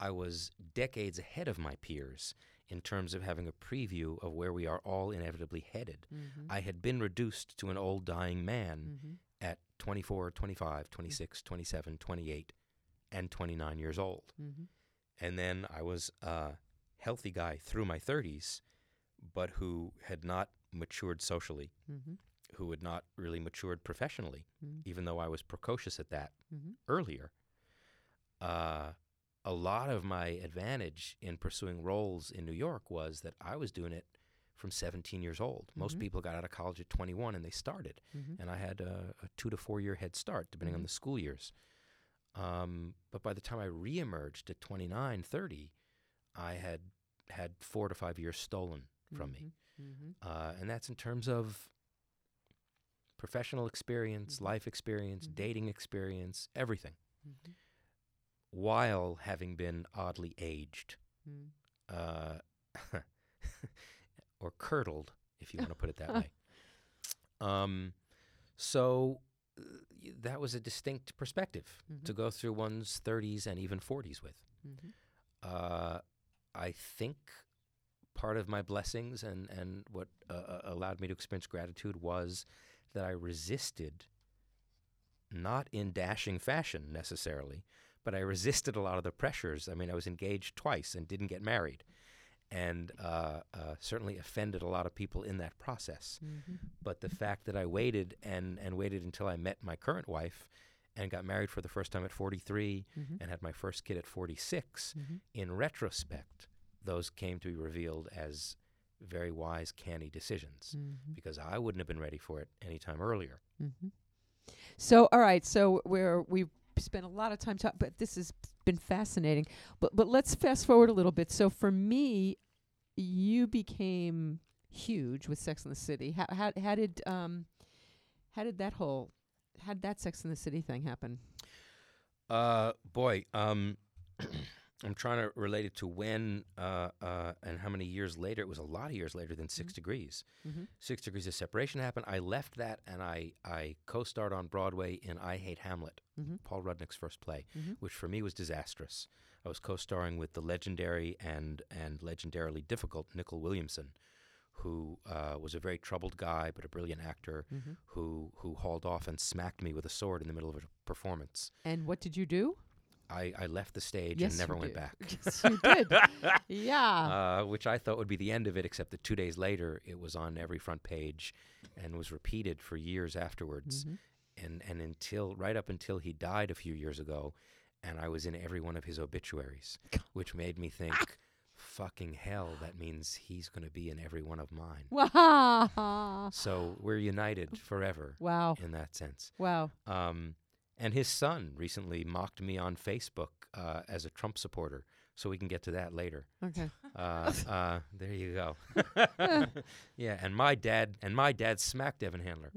I was decades ahead of my peers in terms of having a preview of where we are all inevitably headed. Mhm. I had been reduced to an old dying man Mhm. at 24, 25, 26, 27, 28, and 29 years old. Mhm. And then I was a healthy guy through my 30s, but who had not matured socially, Mhm. who had not really matured professionally, Mhm. even though I was precocious at that Mhm. earlier. Uh, a lot of my advantage in pursuing roles in New York was that I was doing it from 17 years old. Most Mhm. people got out of college at 21 and they started. Mhm. And I had a, a two to four year head start, depending on Mhm. the school years. Um, but by the time I reemerged at 29, 30, I had had four to five years stolen from me. Mhm. Uh, and that's in terms of professional experience, Mhm. life experience, dating experience, everything. While having been oddly aged Mhm. uh, or curdled, if you want to put it that way. Um, so uh, that was a distinct perspective to Mhm. go through one's 30s and even 40s with. Mhm. Uh, I think part of my blessings and, and what uh, uh, allowed me to experience gratitude was that I resisted, not in dashing fashion necessarily, but I resisted a lot of the pressures. I mean, I was engaged twice and didn't get married, and uh, uh, certainly offended a lot of people in that process. Mhm. But the fact that I waited and, and waited until I met my current wife and got married for the first time at 43 Mhm. and had my first kid at 46, Mhm. in retrospect, those came to be revealed as very wise, canny decisions Mhm. because I wouldn't have been ready for it any time earlier. Mm-hmm. So, all right. So we're we've spent a lot of time talking, but this has been fascinating. But but let's fast forward a little bit. So for me, you became huge with Sex and the City. How how how did um how did that whole how did that Sex and the City thing happen? Uh, boy, um, I'm trying to relate it to when uh, uh, and how many years later. It was a lot of years later than 6 Degrees. Mhm. Six Degrees of Separation happened. I left that and I, I co starred on Broadway in I Hate Hamlet, Mhm. Paul Rudnick's first play, Mhm. which for me was disastrous. I was co starring with the legendary and, and legendarily difficult Nicol Williamson, who uh, was a very troubled guy but a brilliant actor Mhm. who, who hauled off and smacked me with a sword in the middle of a performance. And what did you do? I, I left the stage Yes, and never went did. back. Yes, you did. Yeah. Uh, which I thought would be the end of it, except that two days later it was on every front page and was repeated for years afterwards. Mhm. And, and until, right up until he died a few years ago, and I was in every one of his obituaries, which made me think, fucking hell, that means he's going to be in every one of mine. Wow. So we're united forever Wow. in that sense. Wow. Um, and his son recently mocked me on Facebook uh, as a Trump supporter. So we can get to that later. Okay. Uh, uh, there you go. yeah, and my dad and my dad smacked Evan Handler.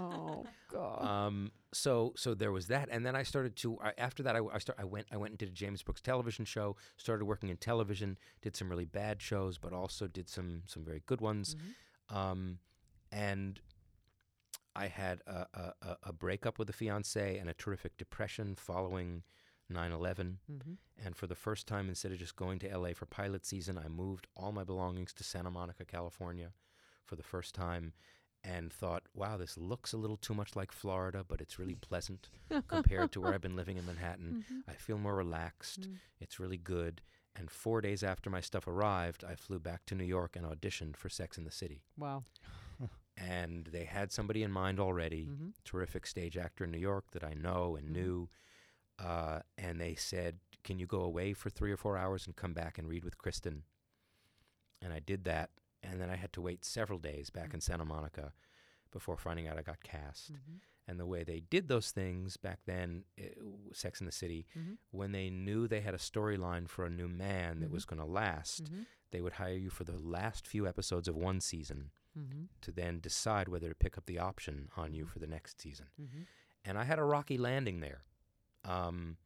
Oh God. Um, so so there was that, and then I started to. I, after that, I, I start. I went. I went and did a James Brooks television show. Started working in television. Did some really bad shows, but also did some some very good ones. Um, and I had a, a, a- breakup with a fiance and a terrific depression following 9/11. Mhm. And for the first time, instead of just going to LA for pilot season, I moved all my belongings to Santa Monica, California, for the first time, and thought, "Wow, this looks a little too much like Florida, but it's really pleasant compared to where I've been living in Manhattan. I feel more relaxed. It's really good." And four days after my stuff arrived, I flew back to New York and auditioned for Sex and the City Wow. And they had somebody in mind already, Mhm. terrific stage actor in New York that I know and Mhm. knew. Uh, and they said, "Can you go away for three or four hours and come back and read with Kristin?" And I did that, and then I had to wait several days back in Santa Monica before finding out I got cast. Mhm. And the way they did those things back then, it, Sex and the City, Mhm. when they knew they had a storyline for a new man that Mhm. was going to last, they would hire you for the last few episodes of one season Mhm. to then decide whether to pick up the option on you for the next season. Mhm. And I had a rocky landing there. Um,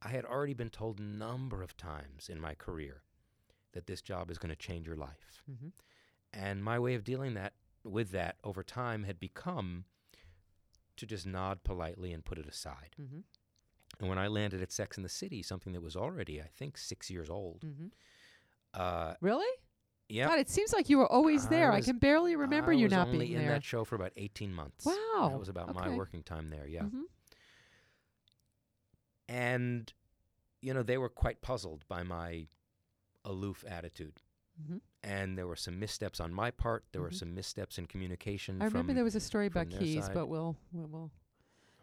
I had already been told a number of times in my career that this job is going to change your life. Mhm. And my way of dealing that with that over time had become to just nod politely and put it aside. Mhm. And when I landed at Sex and the City, something that was already, I think, six years old. Mhm. Uh, Really? Yeah. God, it seems like you were always I there. I was- can barely remember I you was not only being in there. that show for about 18 months. Wow, That was about my okay. working time there, yeah. Mhm. And, you know, they were quite puzzled by my aloof attitude. Mhm. And there were some missteps on my part. There were Mhm. some missteps in communication. I remember from, there was a story about from their keys, side. but we'll we'll. we'll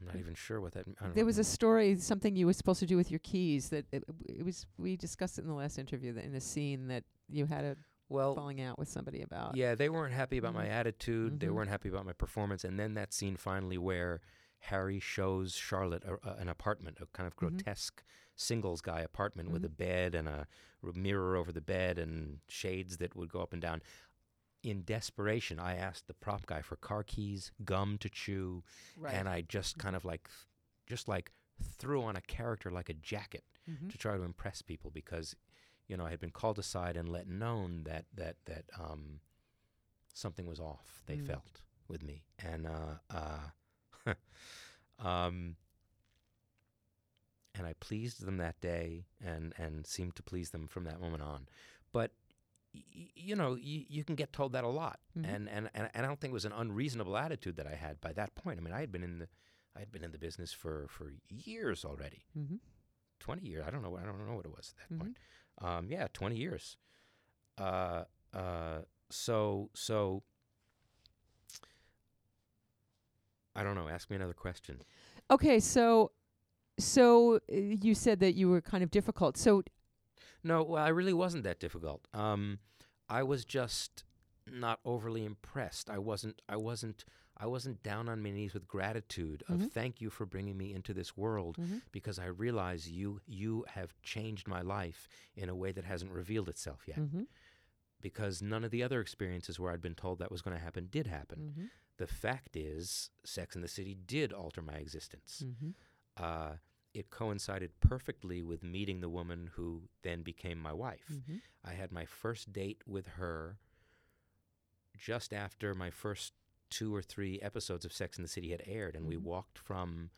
I'm not even sure what that. I don't there know. was a story, something you were supposed to do with your keys. That it, it was. We discussed it in the last interview. That in a scene that you had a well falling out with somebody about. Yeah, they weren't happy about my Mhm. attitude. They Mhm. weren't happy about my performance. And then that scene finally where Harry shows Charlotte a, a, an apartment, a kind of Mhm. grotesque singles guy apartment with a bed and a mirror over the bed and shades that would go up and down. In desperation, I asked the prop guy for car keys, gum to chew, Right. and I just kind of like, just like threw on a character like a jacket to try to impress people because, you know, I had been called aside and let known that that that um, something was off. They Mm. felt with me, and uh, uh, um, and I pleased them that day, and and seemed to please them from that moment on. But y- you know, y- you can get told that a lot, Mhm. and, and and and I don't think it was an unreasonable attitude that I had by that point. I mean, I had been in the I had been in the business for for years already. Mhm. 20 years. I don't know. what- I don't know what it was at that Mhm. point. Um, yeah, 20 years. Uh, uh, so, so I don't know. Ask me another question. Okay, so so uh, you said that you were kind of difficult. So No, well, I really wasn't that difficult. Um, I was just not overly impressed. I wasn't. I wasn't. I wasn't down on my knees with gratitude of Mhm. thank you for bringing me into this world Mhm. because I realize you you have changed my life in a way that hasn't revealed itself yet. Mhm. Because none of the other experiences where I'd been told that was going to happen did happen. Mhm. The fact is, Sex and the City did alter my existence. Mhm. Uh, it coincided perfectly with meeting the woman who then became my wife. Mhm. I had my first date with her just after my first two or three episodes of Sex and the City had aired, and we Mhm. walked from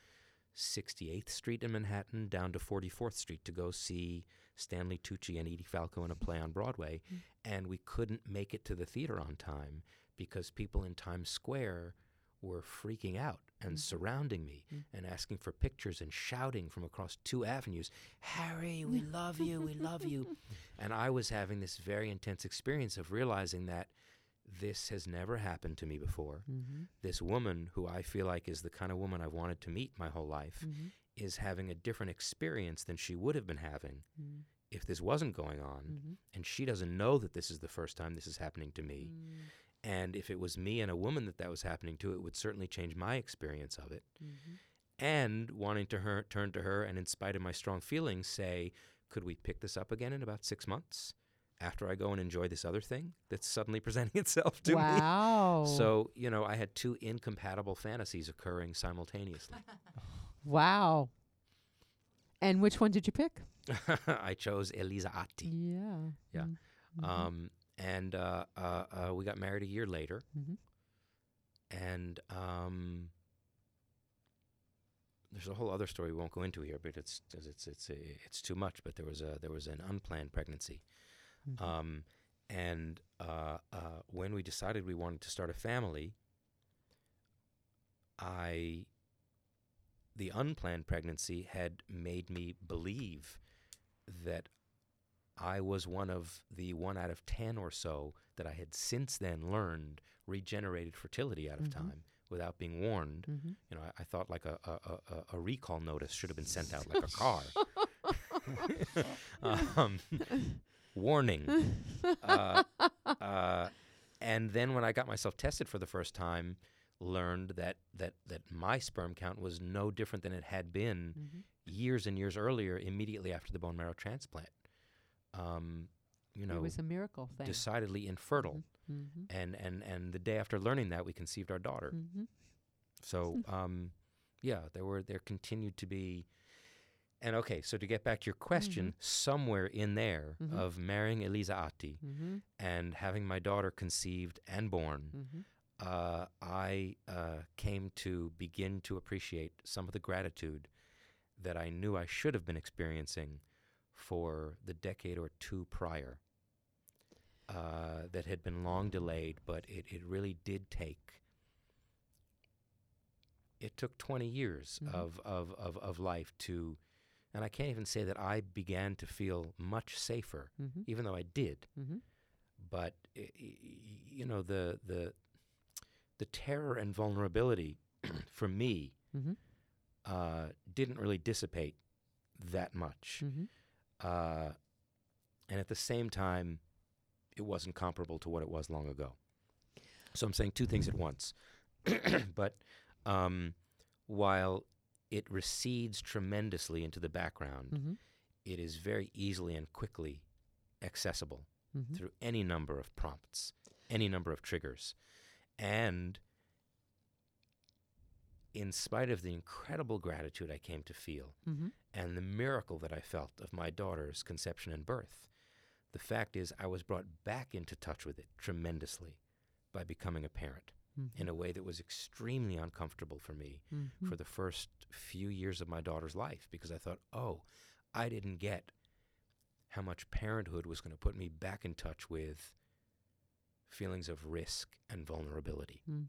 68th Street in Manhattan down to 44th Street to go see Stanley Tucci and Edie Falco in a play on Broadway, Mm. and we couldn't make it to the theater on time because people in Times Square were freaking out and Mhm. surrounding me Mm. and asking for pictures and shouting from across two avenues, Harry, we love you, we love you. And I was having this very intense experience of realizing that this has never happened to me before. Mhm. This woman, who I feel like is the kind of woman I've wanted to meet my whole life, Mhm. is having a different experience than she would have been having Mm. if this wasn't going on. Mhm. And she doesn't know that this is the first time this is happening to me. Mm. And if it was me and a woman that that was happening to, it would certainly change my experience of it. Mhm. And wanting to her, turn to her and, in spite of my strong feelings, say, could we pick this up again in about six months after I go and enjoy this other thing that's suddenly presenting itself to Wow. me? Wow. So, you know, I had two incompatible fantasies occurring simultaneously. Wow. And which one did you pick? I chose Elisa Atti. Yeah. Yeah. Mm. Mhm. Um, and uh, uh, uh, we got married a year later. Mhm. And um, there's a whole other story we won't go into here, but it's 'cause it's it's it's too much. But there was a there was an unplanned pregnancy, Mhm. um, and uh, uh, when we decided we wanted to start a family, I the unplanned pregnancy had made me believe that I was one of the one out of ten or so that I had since then learned regenerated fertility out of Mhm. time without being warned. Mhm. You know, I, I thought like a, a, a, a- a recall notice should have been sent out like a car. um, warning. Uh, uh, and then when I got myself tested for the first time, learned that, that, that my sperm count was no different than it had been Mhm. years and years earlier, immediately after the bone marrow transplant. Um, you know, it was a miracle thing. decidedly infertile. Mm-hmm. And, and, and the day after learning that, we conceived our daughter. Mm-hmm. So, um, yeah, there were there continued to be, and okay. So to get back to your question, somewhere in there Mhm. of marrying Elisa Atti Mm-hmm. and having my daughter conceived and born, Mm-hmm. uh, I uh, came to begin to appreciate some of the gratitude that I knew I should have been experiencing for the decade or two prior. Uh, that had been long delayed, but it, it really did take. It took 20 years Mhm. of, of, of, of life to, and I can't even say that I began to feel much safer, Mm-hmm. even though I did Mm-hmm. but i- you know the the the terror and vulnerability for me Mm-hmm. uh, didn't really dissipate that much, Mm-hmm. uh, and at the same time, it wasn't comparable to what it was long ago. So I'm saying two things at once, but um, while it recedes tremendously into the background, Mm-hmm. it is very easily and quickly accessible Mm-hmm. through any number of prompts, any number of triggers. And in spite of the incredible gratitude I came to feel Mm-hmm. and the miracle that I felt of my daughter's conception and birth, the fact is I was brought back into touch with it tremendously by becoming a parent Mm-hmm. in a way that was extremely uncomfortable for me Mm-hmm. for the first few years of my daughter's life because I thought, oh, I didn't get how much parenthood was going to put me back in touch with feelings of risk and vulnerability. Mm.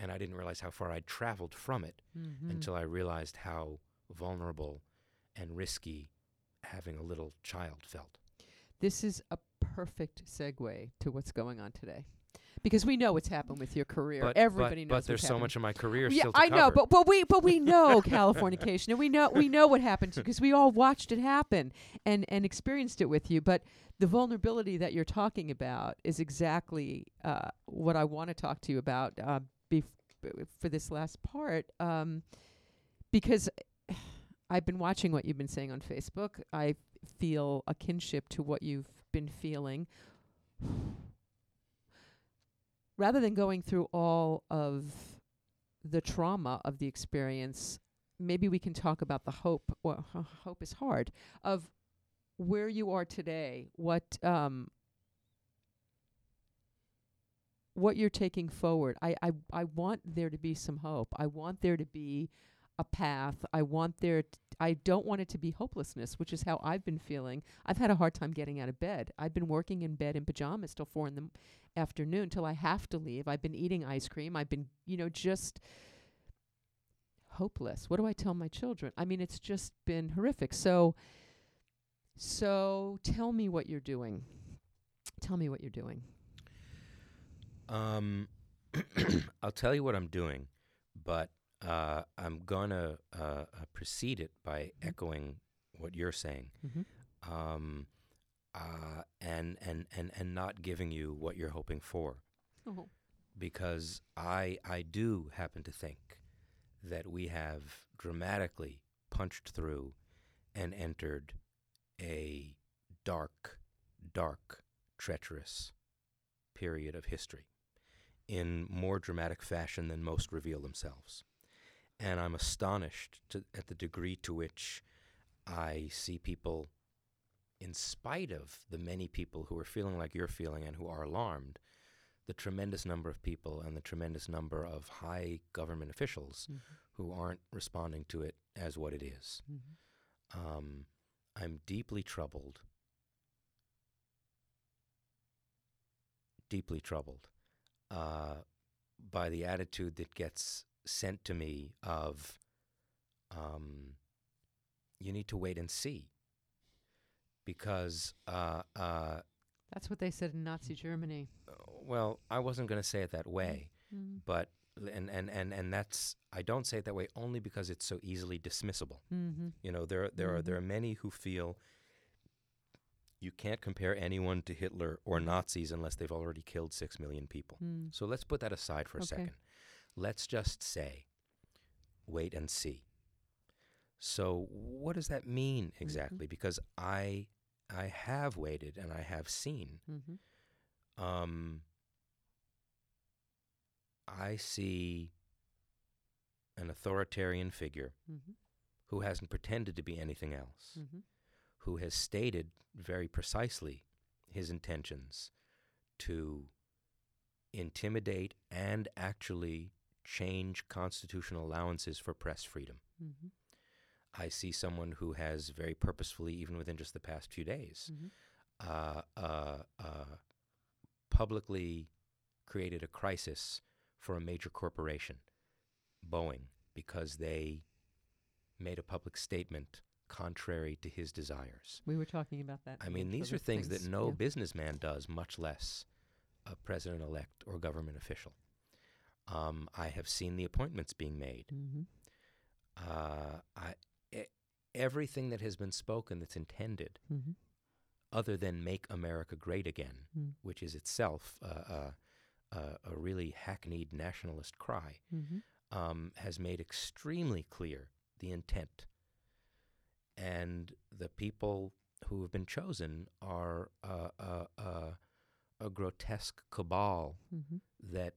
And I didn't realize how far I'd traveled from it Mm-hmm. until I realized how vulnerable and risky having a little child felt. This is a perfect segue to what's going on today. Because we know what's happened with your career. But, Everybody but, knows but there's what's so much of my career yeah, still to I know, but but we but we know Californication, and we know we know what happened to because we all watched it happen and and experienced it with you. But the vulnerability that you're talking about is exactly uh, what I want to talk to you about uh, bef- for this last part, um, because I've been watching what you've been saying on Facebook. I feel a kinship to what you've been feeling. Rather than going through all of the trauma of the experience, maybe we can talk about the hope. Well, hope is hard of where you are today. What um, what you're taking forward. I, I I want there to be some hope. I want there to be a path. I want there. T- I don't want it to be hopelessness, which is how I've been feeling. I've had a hard time getting out of bed. I've been working in bed in pajamas till four in the m- afternoon till I have to leave. I've been eating ice cream. I've been, you know, just hopeless. What do I tell my children? I mean, it's just been horrific. So, so tell me what you're doing. Tell me what you're doing. Um, I'll tell you what I'm doing, but uh, I'm gonna uh, uh, precede it by echoing what you're saying, Mhm. um, uh, and and and and not giving you what you're hoping for, Oh. because I I do happen to think that we have dramatically punched through and entered a dark, dark, treacherous period of history in more dramatic fashion than most reveal themselves. And I'm astonished to, at the degree to which I see people, in spite of the many people who are feeling like you're feeling and who are alarmed, the tremendous number of people and the tremendous number of high government officials Mhm. who aren't responding to it as what it is. Mhm. Um, I'm deeply troubled, deeply troubled uh, by the attitude that gets sent to me of um, you need to wait and see because uh, uh, That's what they said in Nazi Germany. well I wasn't going to say it that way Mm. but and, and, and, and that's I don't say it that way only because it's so easily dismissible Mm-hmm. You know, there there are Mhm. there are many who feel you can't compare anyone to Hitler or Nazis unless they've already killed six million people. Mm. So let's put that aside for a Okay. second. Let's just say, wait and see. So what does that mean exactly? Because I I have waited and I have seen. Mm-hmm. Um, I see an authoritarian figure Mm-hmm. who hasn't pretended to be anything else, Mm-hmm. who has stated very precisely his intentions to intimidate and actually change constitutional allowances for press freedom. Mm-hmm. I see someone who has very purposefully, even within just the past few days, Mhm. uh, uh, uh, publicly created a crisis for a major corporation, Boeing, because they made a public statement contrary to his desires. We were talking about that. I mean, these are things, that no yeah. businessman does, much less a president elect or government official. Um, I have seen the appointments being made. Mm-hmm. Uh, I, e- everything that has been spoken that's intended, Mm-hmm. other than make America great again, Mm. which is itself uh, uh, uh, a really hackneyed nationalist cry, Mm-hmm. um, has made extremely clear the intent. And the people who have been chosen are uh, uh, uh, a grotesque cabal Mm-hmm. that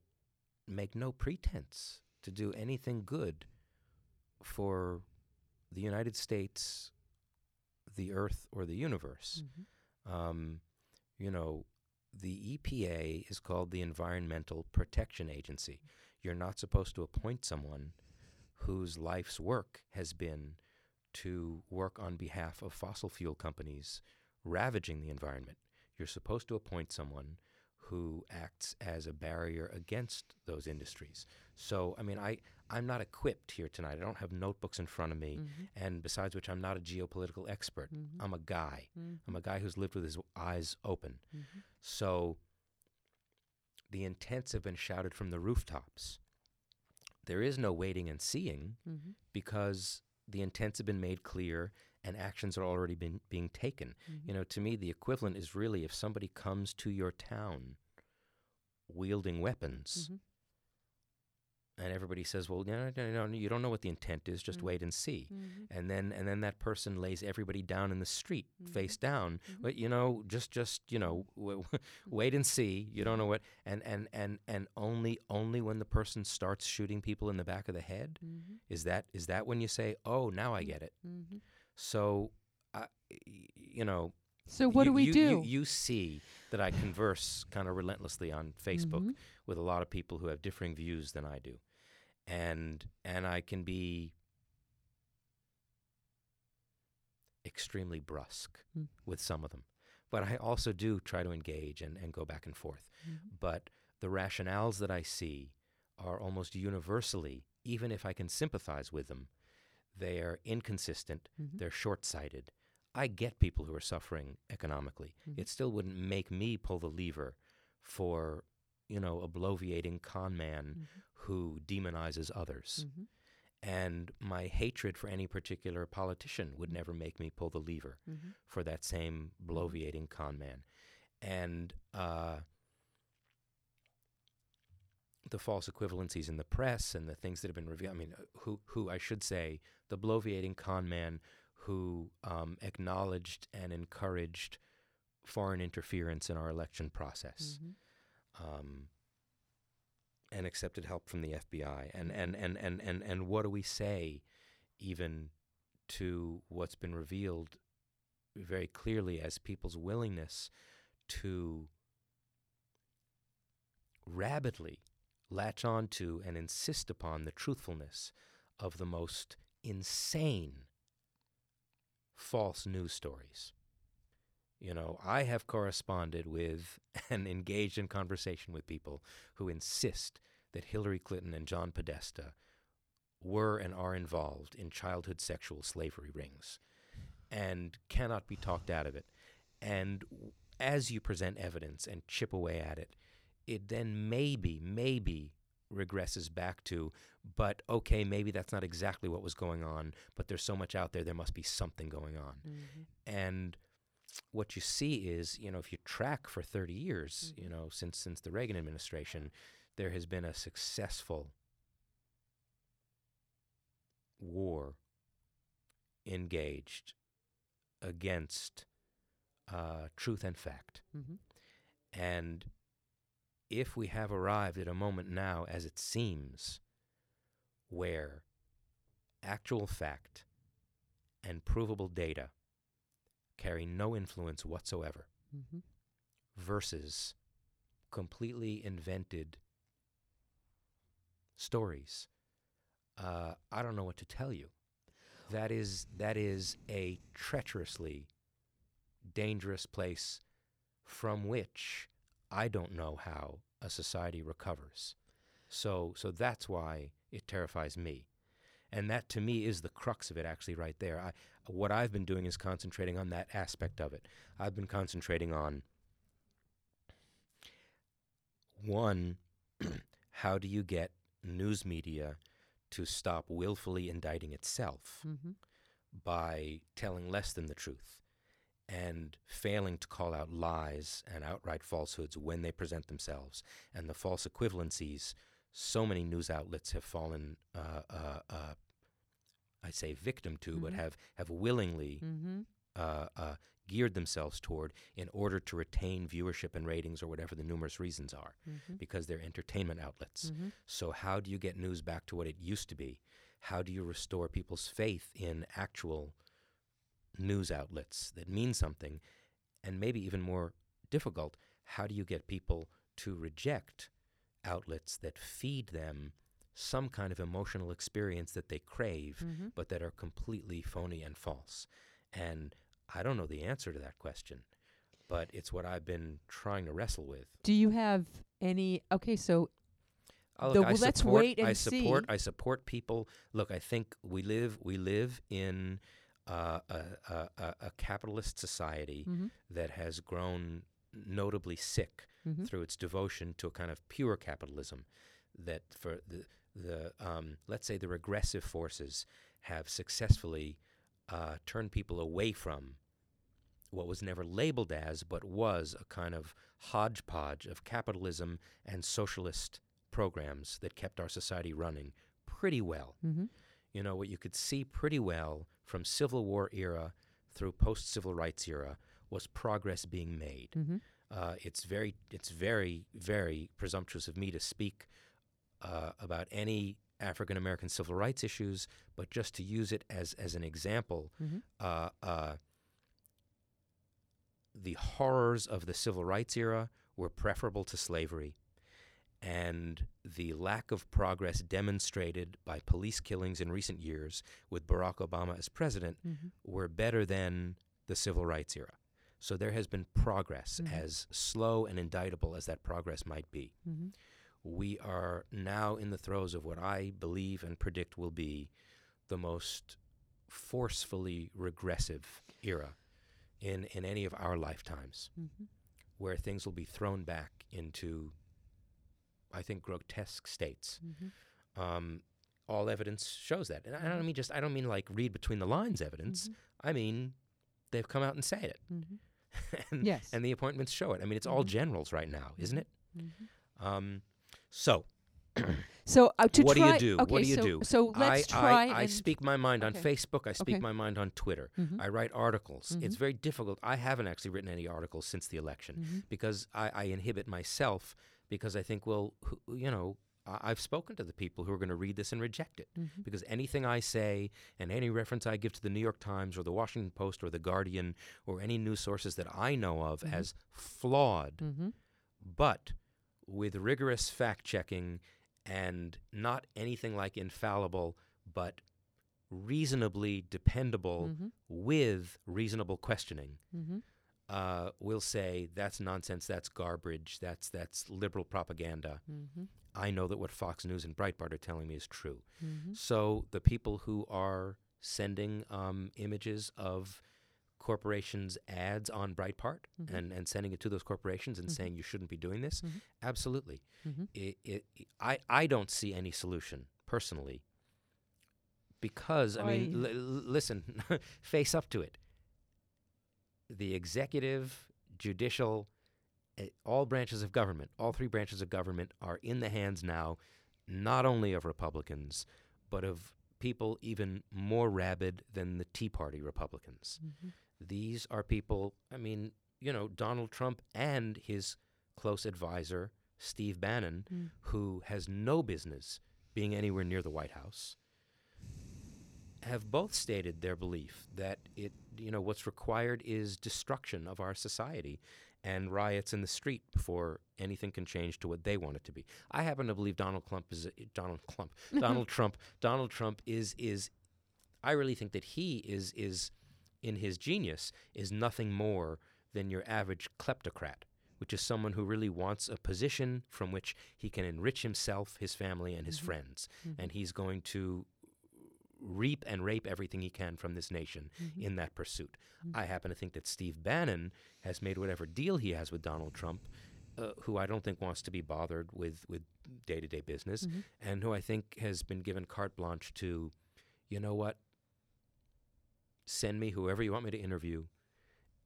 make no pretense to do anything good for the United States, the Earth, or the universe. Mm-hmm. Um, you know, the EPA is called the Environmental Protection Agency. You're not supposed to appoint someone whose life's work has been to work on behalf of fossil fuel companies ravaging the environment. You're supposed to appoint someone who acts as a barrier against those industries. So, I mean, I, I'm not equipped here tonight. I don't have notebooks in front of me. Mm-hmm. And besides which, I'm not a geopolitical expert. Mhm. I'm a guy. Mm-hmm. I'm a guy who's lived with his eyes open. Mm-hmm. So the intents have been shouted from the rooftops. There is no waiting and seeing Mm-hmm. because the intents have been made clear and actions are already been being taken. Mm-hmm. You know, to me, the equivalent is really if somebody comes to your town wielding weapons Mm-hmm. and everybody says, "Well, no, no, no, no, you don't know what the intent is. Just Mhm. wait and see." Mm-hmm. And then, and then that person lays everybody down in the street, face down. Mhm. But you know, just, just you know, w- w- wait and see. You don't know what, and and and and only, only when the person starts shooting people in the back of the head Mm-hmm. is that is that when you say, "Oh, now I get it." Mm-hmm. So, y- you know, So what you, do we you, do? You, you see that I converse kind of relentlessly on Facebook Mhm. with a lot of people who have differing views than I do, and and I can be extremely brusque Mm. with some of them, but I also do try to engage and, and go back and forth. Mhm. But the rationales that I see are almost universally, even if I can sympathize with them, they are inconsistent, Mhm. they're short sighted. I get people who are suffering economically. Mhm. It still wouldn't make me pull the lever for, you know, a bloviating con man Mhm. who demonizes others. Mhm. And my hatred for any particular politician would never make me pull the lever Mhm. for that same bloviating con man. And uh, the false equivalencies in the press and the things that have been revealed. I mean, uh, who, who I should say, the bloviating con man who um, acknowledged and encouraged foreign interference in our election process Mhm. um, and accepted help from the FBI. And, and, and, and, and, and what do we say even to what's been revealed very clearly as people's willingness to rabidly latch on to and insist upon the truthfulness of the most insane false news stories. You know, I have corresponded with and engaged in conversation with people who insist that Hillary Clinton and John Podesta were and are involved in childhood sexual slavery rings and cannot be talked out of it. And as you present evidence and chip away at it, it then maybe, maybe regresses back to, but okay, maybe that's not exactly what was going on, but there's so much out there, there must be something going on. Mhm. And what you see is, you know, if you track for 30 years, you know, since since the Reagan administration, there has been a successful war engaged against uh, truth and fact. Mhm. And if we have arrived at a moment now, as it seems, where actual fact and provable data carry no influence whatsoever Mhm. versus completely invented stories, uh, I don't know what to tell you. That is that is a treacherously dangerous place from which I don't know how a society recovers. So so that's why it terrifies me. And that to me is the crux of it actually right there. I what I've been doing is concentrating on that aspect of it. I've been concentrating on one how do you get news media to stop willfully indicting itself Mhm. by telling less than the truth and failing to call out lies and outright falsehoods when they present themselves and the false equivalencies so many news outlets have fallen uh, uh, uh, I say victim to, but Mhm. have, have willingly Mhm. uh, uh, geared themselves toward in order to retain viewership and ratings or whatever the numerous reasons are, Mhm. because they're entertainment outlets. Mhm. So, how do you get news back to what it used to be? How do you restore people's faith in actual news outlets that mean something? And maybe even more difficult, how do you get people to reject outlets that feed them some kind of emotional experience that they crave, Mhm. but that are completely phony and false? And I don't know the answer to that question, but it's what I've been trying to wrestle with. Do you have any? Okay, so Oh, the- look, I well, let's support, wait and I support. see. I support people. Look, I think we live. We live in uh, a, a, a, capitalist society Mhm. that has grown notably sick Mhm. through its devotion to a kind of pure capitalism. That for the the um, let's say the regressive forces have successfully uh, turned people away from what was never labeled as, but was a kind of hodgepodge of capitalism and socialist programs that kept our society running pretty well. Mhm. You know, what you could see pretty well from Civil War era through post Civil Rights era was progress being made. Mhm. Uh, it's very, it's very, very presumptuous of me to speak uh, about any African American civil rights issues, but just to use it as as an example, Mhm. uh, uh, the horrors of the civil rights era were preferable to slavery, and the lack of progress demonstrated by police killings in recent years with Barack Obama as president Mhm. were better than the civil rights era. So there has been progress, Mhm. as slow and indictable as that progress might be. Mhm. We are now in the throes of what I believe and predict will be the most forcefully regressive era in, in any of our lifetimes, Mhm. where things will be thrown back into, I think, grotesque states. Mhm. Um, all evidence shows that, and I don't mean just I don't mean like read between the lines evidence. Mhm. I mean they've come out and said it, Mhm. and, Yes. and the appointments show it. I mean it's all Mhm. generals right now, isn't it? Um, so So uh, to what try, do you do? Okay, what do you so, do? So let's I, try. I, I speak my mind on Facebook. I speak Okay. my mind on Twitter. Mhm. I write articles. It's Mhm. very difficult. I haven't actually written any articles since the election Mhm. because I, I inhibit myself because I think, well, you know, I've spoken to the people who are going to read this and reject it Mhm. because anything I say and any reference I give to the New York Times or the Washington Post or the Guardian or any news sources that I know of Mhm. as flawed Mhm. but with rigorous fact checking and not anything like infallible, but reasonably dependable Mhm. with reasonable questioning, Mhm. Uh, will say that's nonsense, that's garbage, that's that's liberal propaganda. Mhm. I know that what Fox News and Breitbart are telling me is true. Mhm. So the people who are sending um, images of corporations' ads on Breitbart Mhm. and, and sending it to those corporations and Mhm. saying you shouldn't be doing this, Mhm. absolutely. It, it, I, I don't see any solution personally because, I mean, I- l- l- listen, face up to it. The executive, judicial, eh, all branches of government, all three branches of government are in the hands now not only of Republicans, but of people even more rabid than the Tea Party Republicans. Mhm. These are people, I mean, you know, Donald Trump and his close advisor, Steve Bannon, Mm. who has no business being anywhere near the White House, have both stated their belief that it, you know, what's required is destruction of our society and riots in the street before anything can change to what they want it to be. I happen to believe Donald Trump is a, Donald Trump. Donald Trump. Donald Trump is is. I really think that he is is in his genius is nothing more than your average kleptocrat, which is someone who really wants a position from which he can enrich himself, his family, and his Mhm. friends, Mhm. and he's going to reap and rape everything he can from this nation Mhm. in that pursuit. Mhm. I happen to think that Steve Bannon has made whatever deal he has with Donald Trump, uh, who I don't think wants to be bothered with with day to day business, Mhm. and who I think has been given carte blanche to, you know what, send me whoever you want me to interview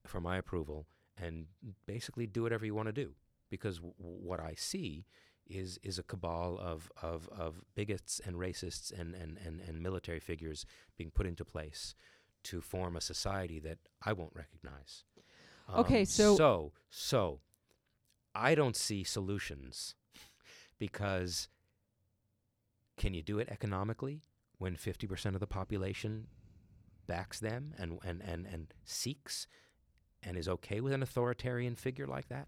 for my approval, and basically do whatever you want to do, because w- what I see is is a cabal of, of, of bigots and racists and, and, and, and military figures being put into place to form a society that I won't recognize. Okay, Um, so- so so I don't see solutions because can you do it economically when 50% of the population backs them and, and, and, and seeks and is okay with an authoritarian figure like that?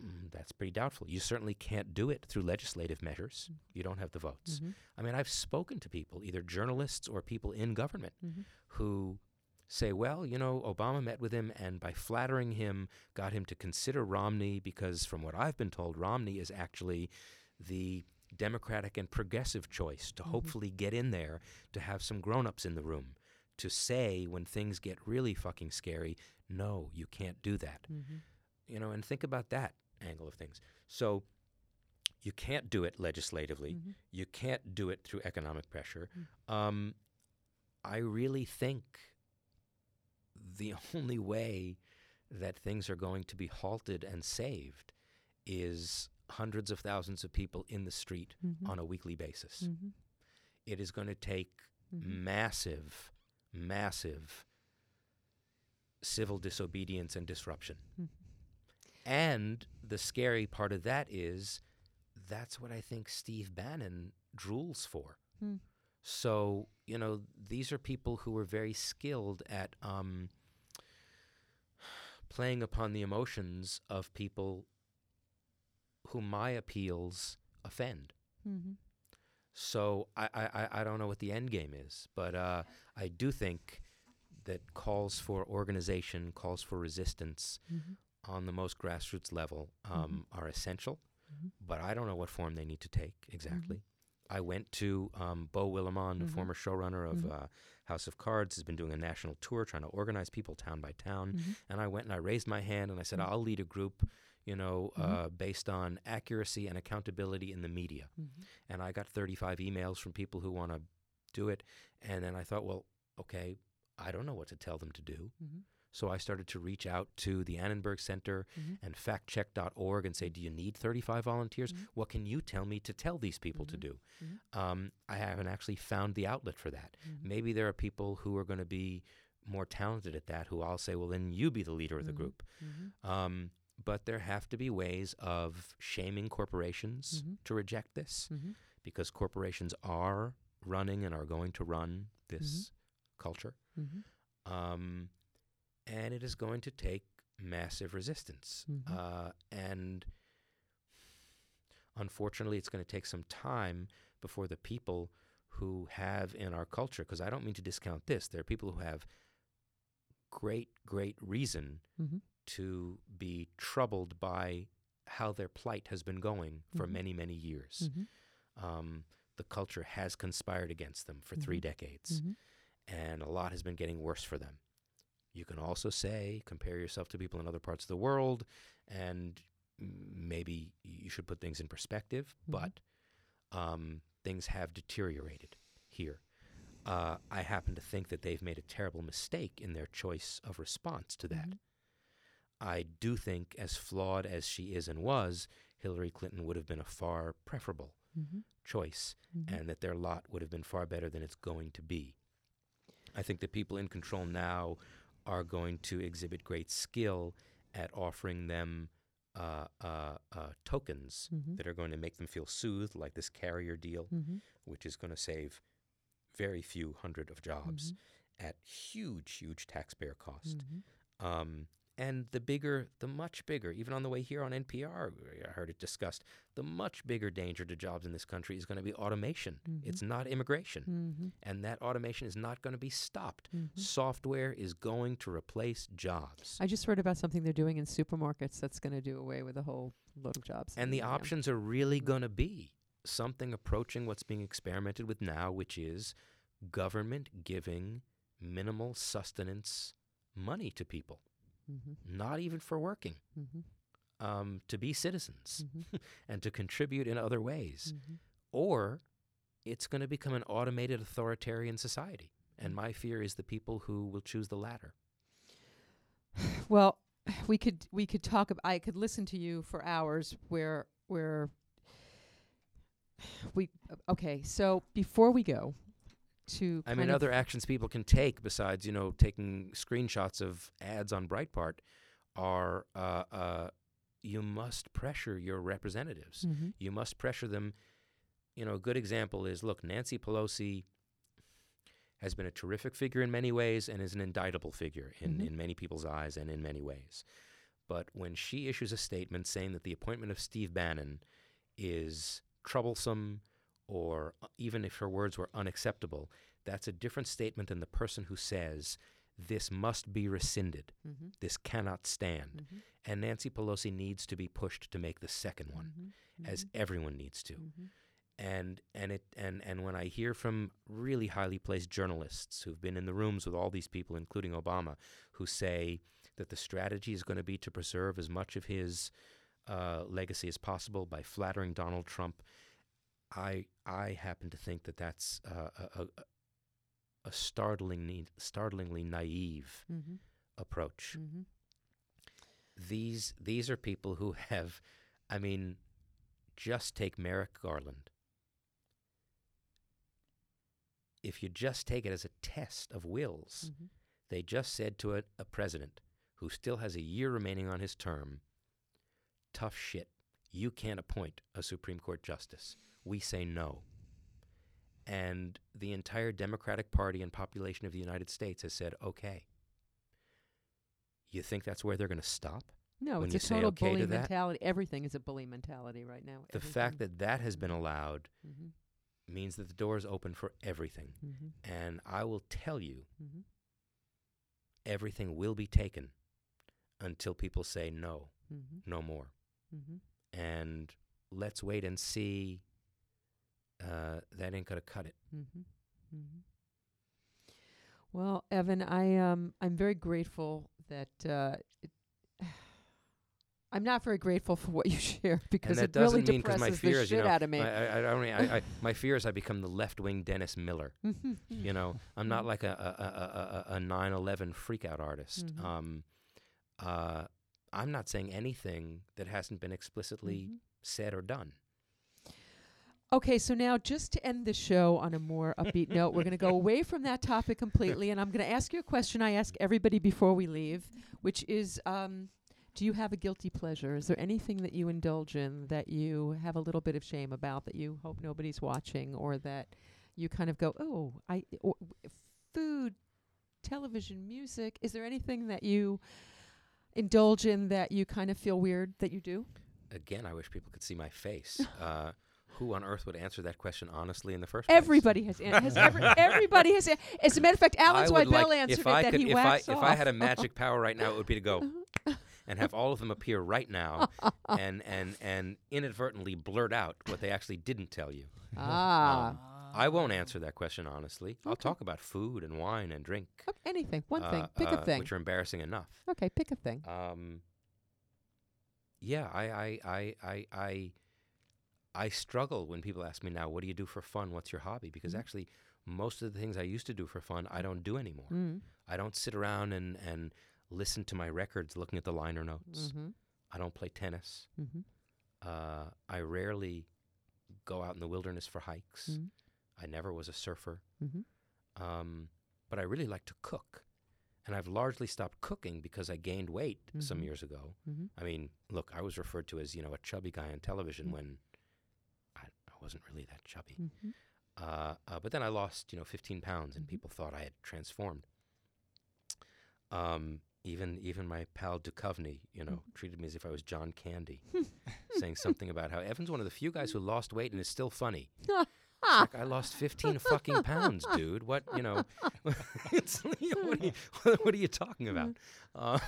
Mm, that's pretty doubtful. You certainly can't do it through legislative measures. You don't have the votes. Mhm. I mean, I've spoken to people, either journalists or people in government, Mhm. who say, well, you know, Obama met with him and by flattering him, got him to consider Romney because, from what I've been told, Romney is actually the Democratic and progressive choice to Mhm. hopefully get in there, to have some grown ups in the room, to say when things get really fucking scary, no, you can't do that. Mhm. You know, and think about that angle of things. So, you can't do it legislatively. Mhm. You can't do it through economic pressure. Mm. Um, I really think the only way that things are going to be halted and saved is hundreds of thousands of people in the street Mhm. on a weekly basis. Mhm. It is going to take Mhm. massive, massive civil disobedience and disruption. And the scary part of that is that's what I think Steve Bannon drools for. Hmm. So, you know, these are people who are very skilled at um, playing upon the emotions of people whom my appeals offend. Mhm. So I, I, I- don't know what the end game is, but uh, I do think that calls for organization, calls for resistance Mhm. On the most grassroots level um, are essential, Mhm. but I don't know what form they need to take exactly. I went to um, Beau Willimon, the Mhm. former showrunner of Mhm. uh, House of Cards, has been doing a national tour trying to organize people town by town. And I went and I raised my hand and I said. I'll lead a group, you know, uh, based on accuracy and accountability in the media. And I got 35 emails from people who want to do it. And then I thought, well, okay, I don't know what to tell them to do. Mhm. So I started to reach out to the Annenberg Center Mhm. and factcheck.org and say, do you need 35 volunteers? Mhm. What can you tell me to tell these people to Mhm. do? Mhm. Um, I haven't actually found the outlet for that. Mhm. Maybe there are people who are going to be more talented at that who I'll say, well, then you be the leader of the Mhm. group. Um, but there have to be ways of shaming corporations to reject this because corporations are running and are going to run this culture. Um, and it is going to take massive resistance. Mhm. Uh, and unfortunately, it's going to take some time before the people who have in our culture, because I don't mean to discount this, there are people who have great, great reason Mhm. to be troubled by how their plight has been going for Mhm. many, many years. Mhm. Um, the culture has conspired against them for three Mhm. decades, Mhm. and a lot has been getting worse for them. You can also say, compare yourself to people in other parts of the world, and maybe you should put things in perspective, Mhm. but um, things have deteriorated here. Uh, I happen to think that they've made a terrible mistake in their choice of response to that. Mhm. I do think, as flawed as she is and was, Hillary Clinton would have been a far preferable Mhm. choice, Mhm. and that their lot would have been far better than it's going to be. I think the people in control now are going to exhibit great skill at offering them uh, uh, uh, tokens Mhm. that are going to make them feel soothed, like this carrier deal, Mhm. which is going to save very few hundred of jobs Mm-hmm. at huge, huge taxpayer cost. Mhm. Um, and the bigger, the much bigger, even on the way here on NPR, I heard it discussed, the much bigger danger to jobs in this country is going to be automation. It's not immigration. Mhm. And that automation is not going to be stopped. Mhm. Software is going to replace jobs. I just heard about something they're doing in supermarkets that's going to do away with a whole load of jobs. And the options are really going to be something approaching what's being experimented with now, which is government giving minimal sustenance money to people, Mhm. not even for working, Mhm. um, to be citizens Mhm. and to contribute in other ways. Mhm. Or it's going to become an automated authoritarian society. And my fear is the people who will choose the latter. Well, we could we could talk. Ab- I could listen to you for hours. Where where we okay. So before we go to I mean, other actions people can take besides, you know, taking screenshots of ads on Breitbart are uh, uh, you must pressure your representatives. Mhm. You must pressure them. You know, a good example is look, Nancy Pelosi has been a terrific figure in many ways and is an indictable figure in, Mhm. in many people's eyes and in many ways. But when she issues a statement saying that the appointment of Steve Bannon is troublesome or uh, even if her words were unacceptable, that's a different statement than the person who says this must be rescinded. Mhm. This cannot stand. Mhm. And Nancy Pelosi needs to be pushed to make the second one, as everyone needs to. Mhm. And and it and and when I hear from really highly placed journalists who've been in the rooms with all these people, including Obama, who say that the strategy is going to be to preserve as much of his uh, legacy as possible by flattering Donald Trump, I I happen to think that that's uh, a, a, a startlingly startlingly naive Mhm. approach. Mhm. These these are people who have, I mean, just take Merrick Garland. If you just take it as a test of wills, Mhm. they just said to a, a president who still has a year remaining on his term, tough shit. You can't appoint a Supreme Court justice. We say no. And the entire Democratic Party and population of the United States has said, okay. You think that's where they're going to stop? No, it's a total okay bully to mentality. Everything is a bully mentality right now. The fact that that has been allowed Mhm. means that the door is open for everything. Mhm. And I will tell you, Mhm. everything will be taken until people say no, Mhm. no more. Mhm. And let's wait and see. Uh, that ain't gonna cut it. Mhm. Mhm. Well, Evan, I um I'm very grateful that uh, it, I'm not very grateful for what you share because it really depresses my the fears, shit you know, out of me. I, I, I mean, I, I, my fear is I become the left-wing Dennis Miller. you know, I'm not like a a, a, a, a 9/11 freakout artist. Mhm. Um, uh, I'm not saying anything that hasn't been explicitly Mhm. said or done. Okay, so now just to end the show on a more upbeat note, we're going to go away from that topic completely, and I'm going to ask you a question I ask everybody before we leave, which is um, Do you have a guilty pleasure? Is there anything that you indulge in that you have a little bit of shame about that you hope nobody's watching, or that you kind of go, oh, I, or, food, television, music? Is there anything that you indulge in that you kind of feel weird that you do? Again, I wish people could see my face. uh, who on earth would answer that question honestly in the first place? Everybody has, an- has every, everybody has. a- As a matter of fact, Alan Zweibel like- answered it I that could, he if I, whacks if. I had a magic power right now, it would be to go and have all of them appear right now and, and, and inadvertently blurt out what they actually didn't tell you. Ah. Um, I won't answer that question honestly. I'll talk about food and wine and drink. Okay, anything, one thing, uh, pick a uh, thing. Which are embarrassing enough. Okay, pick a thing. Um, yeah, I, I, I, I, I, I struggle when people ask me now, what do you do for fun? What's your hobby? Because Mhm. actually, most of the things I used to do for fun, I don't do anymore. Mm. I don't sit around and, and listen to my records looking at the liner notes. Mhm. I don't play tennis. Mhm. Uh, I rarely go out in the wilderness for hikes. Mhm. I never was a surfer. Mhm. Um, but I really like to cook. and I've largely stopped cooking because I gained weight some Mhm. years ago. I mean, look, I was referred to as you know a chubby guy on television Mm. when I, wasn't really that chubby. Mhm. Uh, uh, but then I lost, you know, 15 pounds, and Mhm. people thought I had transformed. Um, even even my pal Duchovny, you know, treated me as if I was John Candy, saying something about how Evan's one of the few guys who lost weight and is still funny. Like I lost 15 fucking pounds, dude. What you know? it's, you know, what, are you, what are you talking about? Uh,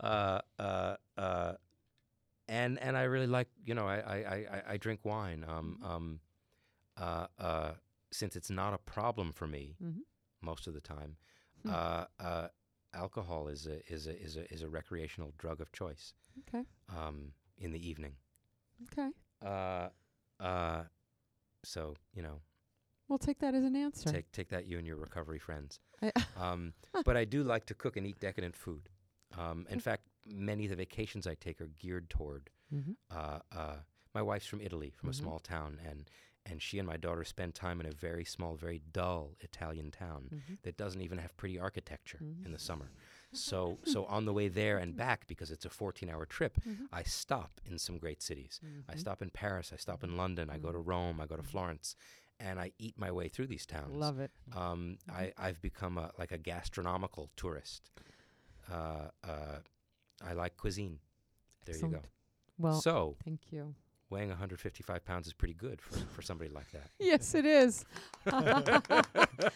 uh, uh, uh, and and I really like you know I I, I, I- drink wine. Um, um, uh, uh, since it's not a problem for me Mhm. most of the time, Hmm. uh, uh, alcohol is a is a is a is a recreational drug of choice. Okay. Um, in the evening. Okay. Uh, uh, so you know, We'll take that as an answer. take take that, you and your recovery friends. I- um, but I do like to cook and eat decadent food. Um, in fact, many of the vacations I take are geared toward. Mhm. Uh, uh, my wife's from Italy, from Mhm. a small town, and and she and my daughter spend time in a very small, very dull Italian town Mhm. that doesn't even have pretty architecture in the summer. So so on the way there and back, because it's a 14-hour trip, Mhm. I stop in some great cities. I Mhm. stop in Paris. I stop in London. I go to Rome. I go to Florence, and I eat my way through these towns. Love it. Um, I, I've become a, like a gastronomical tourist. Uh, uh, I like cuisine. There you go. Well, so thank you. weighing 155 pounds is pretty good for, for somebody like that. yes, it is.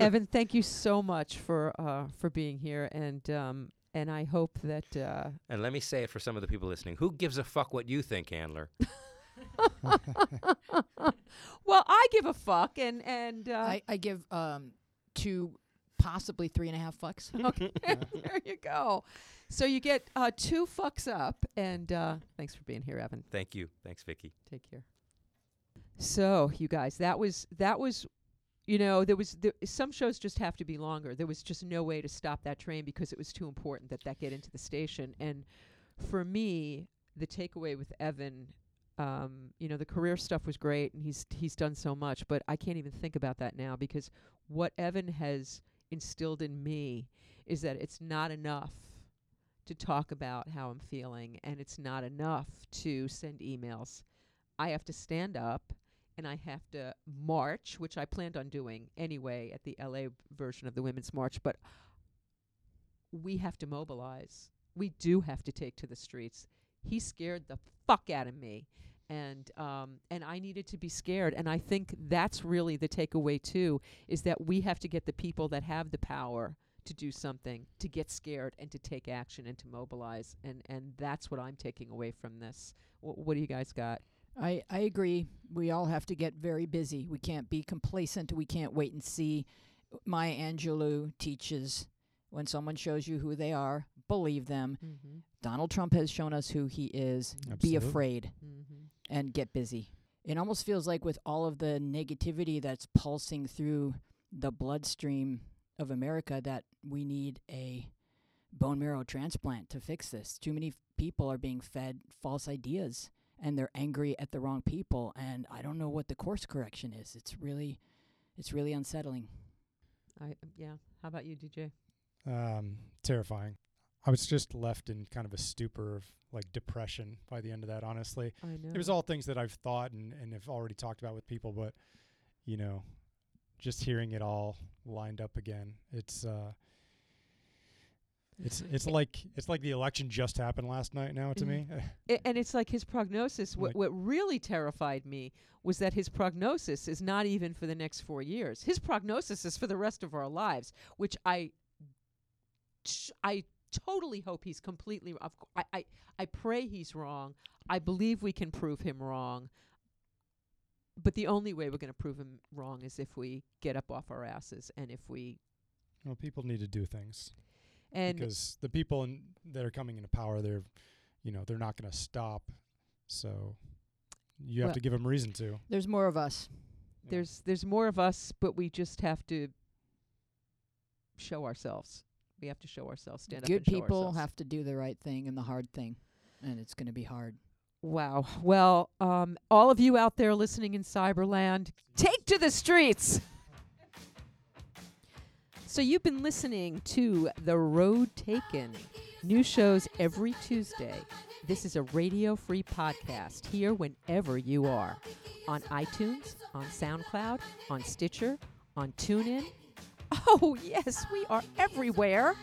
Evan, thank you so much for uh, for being here, and um, and I hope that uh, And let me say it for some of the people listening: Who gives a fuck what you think, handler? well, I give a fuck, and and uh, I, I give um two, possibly three and a half fucks. okay, there you go. So you get uh, two fucks up, and uh, thanks for being here, Evan. Thank you. Thanks, Vicki. Take care. So you guys, that was that was, you know, there was there, some shows just have to be longer. There was just no way to stop that train because it was too important that that get into the station. And for me, the takeaway with Evan, um, you know, the career stuff was great, and he's he's done so much, but I can't even think about that now because what Evan has instilled in me is that it's not enough to talk about how I'm feeling, and it's not enough to send emails. I have to stand up and I have to march, which I planned on doing anyway at the LA version of the Women's March, but we have to mobilize. We do have to take to the streets. He scared the fuck out of me. And um, and I needed to be scared, and I think that's really the takeaway too, is that we have to get the people that have the power to do something, to get scared, and to take action and to mobilize, and and that's what I'm taking away from this. Wh- what do you guys got? I, I agree. We all have to get very busy. We can't be complacent. We can't wait and see. Maya Angelou teaches when someone shows you who they are, believe them. Mm-hmm. Donald Trump has shown us who he is. Be afraid Mm-hmm. and get busy. It almost feels like with all of the negativity that's pulsing through the bloodstream of America that we need a bone marrow transplant to fix this. Too many f- people are being fed false ideas and they're angry at the wrong people and I don't know what the course correction is. It's really it's really unsettling. I yeah. How about you, DJ? Um, terrifying. I was just left in kind of a stupor of like depression by the end of that. Honestly, I know. it was all things that I've thought and and have already talked about with people, but you know, just hearing it all lined up again, it's uh, it's it's like it's like the election just happened last night. Now to me, and it's like his prognosis. What what really terrified me was that his prognosis is not even for the next four years. His prognosis is for the rest of our lives, which I I totally hope he's completely. I, I I pray he's wrong. I believe we can prove him wrong. But the only way we're going to prove him wrong is if we get up off our asses and if we well, people need to do things and because the people in, that are coming into power, they're you know they're not going to stop. So you have Well- to give them reason to. There's more of us. Yeah. there's there's more of us, but we just have to show ourselves. We have to show ourselves. Stand Good up and show people ourselves. have to do the right thing and the hard thing. And it's going to be hard. Wow. Well, um, all of you out there listening in Cyberland, take to the streets. So you've been listening to The Road Taken. New shows every Tuesday. This is a radio free podcast here whenever you are on iTunes, on SoundCloud, on Stitcher, on TuneIn. Oh, yes, we are everywhere.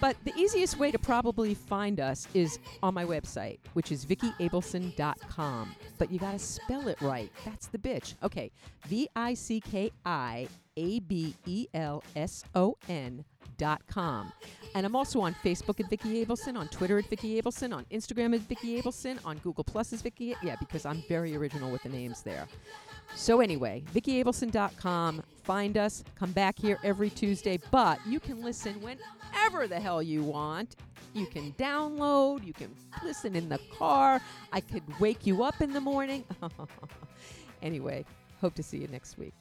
But the easiest way to probably find us is on my website, which is vickiabelson.com. But you got to spell it right. That's the bitch. Okay, V I C K I A B E L S O N dot com. And I'm also on Facebook at Vicki Abelson, on Twitter at Vicki Abelson, on Instagram at Vicki Abelson, on Google Plus as Vicki. Yeah, because I'm very original with the names there. So anyway, VickiAbelson.com. Find us. Come back here every Tuesday, but you can listen whenever the hell you want. You can download. You can listen in the car. I could wake you up in the morning. anyway, hope to see you next week.